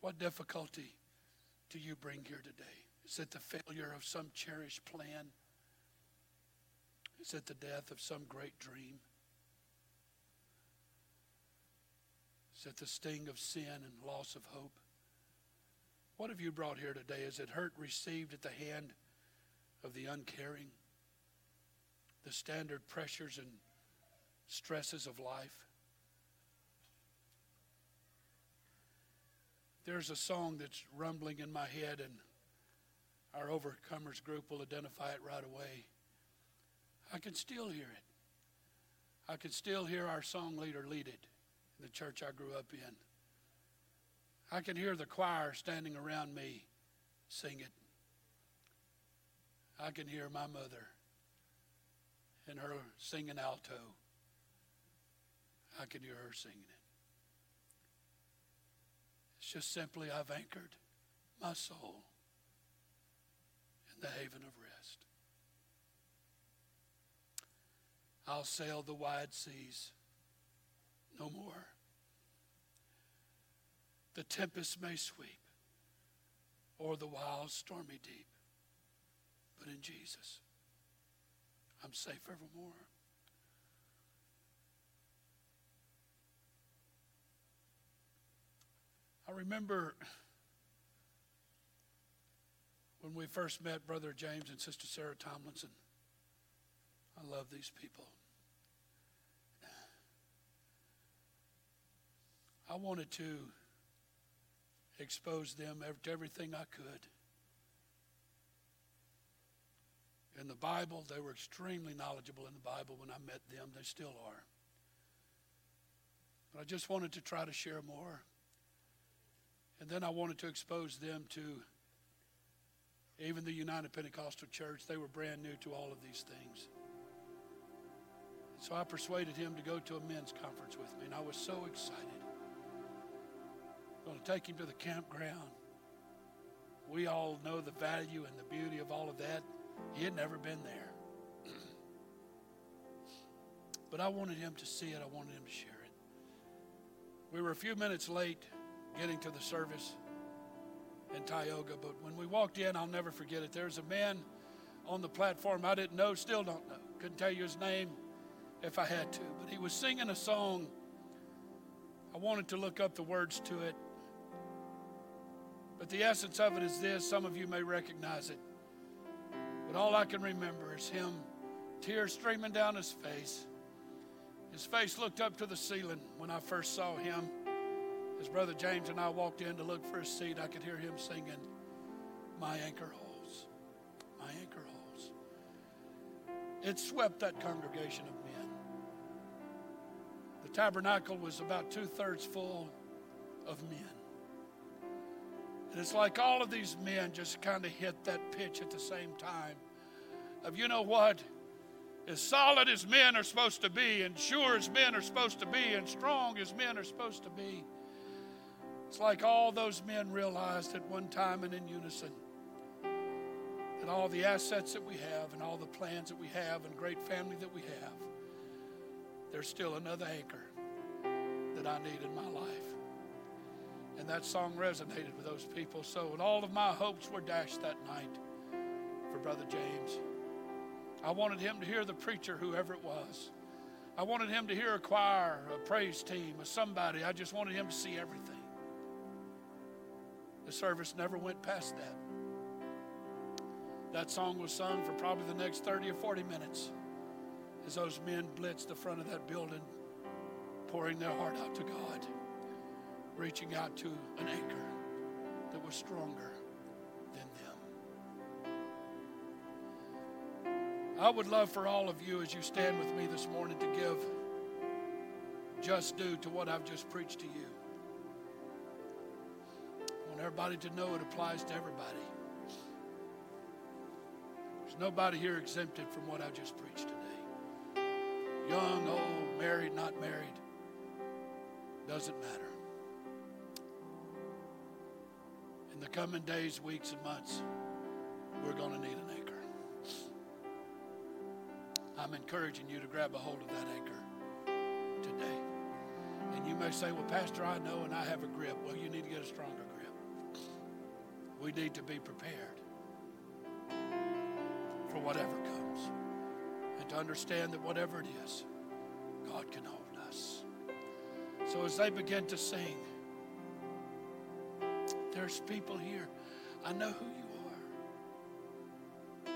What difficulty do you bring here today? Is it the failure of some cherished plan? Is it the death of some great dream? Is it the sting of sin and loss of hope? What have you brought here today? Is it hurt received at the hand of the uncaring? The standard pressures and stresses of life? There's a song that's rumbling in my head, and our overcomers group will identify it right away. I can still hear it. I can still hear our song leader lead it in the church I grew up in. I can hear the choir standing around me sing it. I can hear my mother and her singing alto. I can hear her singing it. It's just simply, I've anchored my soul in the haven of rest. I'll sail the wide seas no more. The tempest may sweep or the wild stormy deep, but in Jesus, I'm safe evermore. I remember when we first met Brother James and Sister Sarah Tomlinson. I love these people. I wanted to expose them to everything I could. In the Bible, they were extremely knowledgeable in the Bible when I met them. They still are. But I just wanted to try to share more. And then I wanted to expose them to even the United Pentecostal Church. They were brand new to all of these things. So I persuaded him to go to a men's conference with me, and I was so excited. I'm going to take him to the campground. We all know the value and the beauty of all of that. He had never been there. but I wanted him to see it, I wanted him to share it. We were a few minutes late getting to the service in Tioga. But when we walked in, I'll never forget it. There's a man on the platform I didn't know, still don't know. Couldn't tell you his name if I had to. But he was singing a song. I wanted to look up the words to it. But the essence of it is this some of you may recognize it. But all I can remember is him, tears streaming down his face. His face looked up to the ceiling when I first saw him. As Brother James and I walked in to look for a seat, I could hear him singing, My anchor holds, my anchor holds. It swept that congregation of men. The tabernacle was about two thirds full of men. And it's like all of these men just kind of hit that pitch at the same time of, you know what? As solid as men are supposed to be, and sure as men are supposed to be, and strong as men are supposed to be, it's like all those men realized at one time and in unison that all the assets that we have and all the plans that we have and great family that we have, there's still another anchor that I need in my life. And that song resonated with those people. So, and all of my hopes were dashed that night for Brother James. I wanted him to hear the preacher, whoever it was. I wanted him to hear a choir, a praise team, a somebody. I just wanted him to see everything. The service never went past that. That song was sung for probably the next 30 or 40 minutes as those men blitzed the front of that building, pouring their heart out to God, reaching out to an anchor that was stronger than them. I would love for all of you, as you stand with me this morning, to give just due to what I've just preached to you everybody to know it applies to everybody. There's nobody here exempted from what I just preached today. Young, old, married, not married, doesn't matter. In the coming days, weeks, and months, we're going to need an anchor. I'm encouraging you to grab a hold of that anchor today. And you may say, Well, Pastor, I know and I have a grip. Well, you need to get a stronger grip we need to be prepared for whatever comes and to understand that whatever it is, God can hold us. So as they begin to sing, there's people here. I know who you are.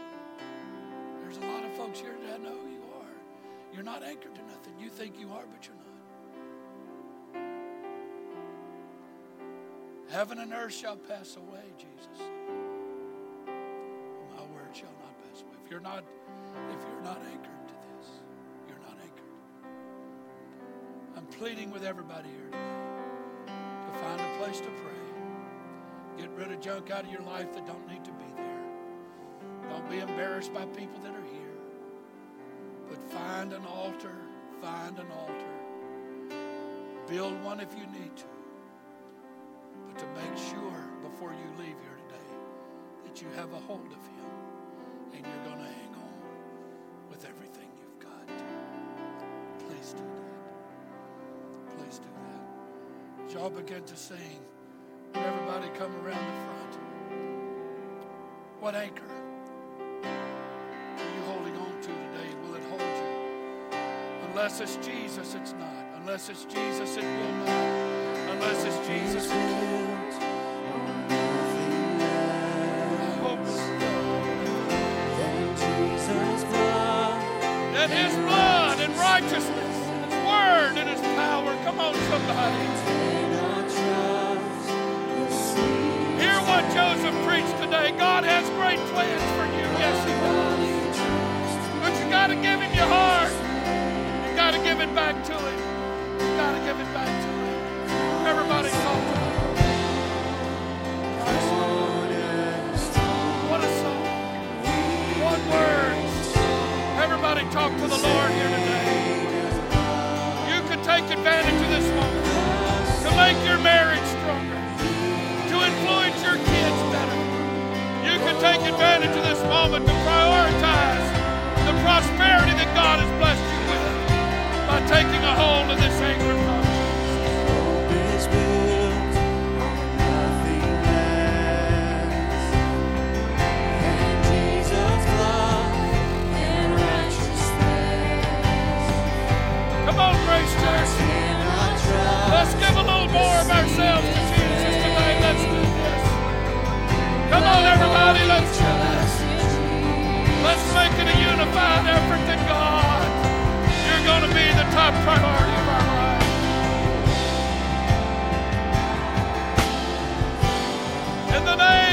There's a lot of folks here that know who you are. You're not anchored to nothing. You think you are, but you're not. Heaven and earth shall pass away, Jesus. My word shall not pass away. If you're not, if you're not anchored to this, you're not anchored. I'm pleading with everybody here today to find a place to pray. Get rid of junk out of your life that don't need to be there. Don't be embarrassed by people that are here. But find an altar, find an altar. Build one if you need to. To make sure before you leave here today that you have a hold of Him and you're going to hang on with everything you've got. Please do that. Please do that. As y'all begin to sing, everybody come around the front? What anchor are you holding on to today? Will it hold you? Unless it's Jesus, it's not. Unless it's Jesus, it will not. Unless it's Jesus, that His blood and righteousness, and His word and His power. Come on, somebody. Hear what Joseph preached today. God has great plans for you. Yes, He does. But you got to give Him your heart. You got to give it back to Him. You got to give it back to Him. Everybody talk. Everybody talk to the Lord here today. You can take advantage of this moment to make your marriage stronger, to influence your kids better. You can take advantage of this moment to prioritize the prosperity that God has blessed you with by taking a hold of this anchor more of ourselves to Jesus today. Let's do this. Come on, everybody, let's do this. Let's make it a unified effort to God. You're going to be the top priority of our lives. In the name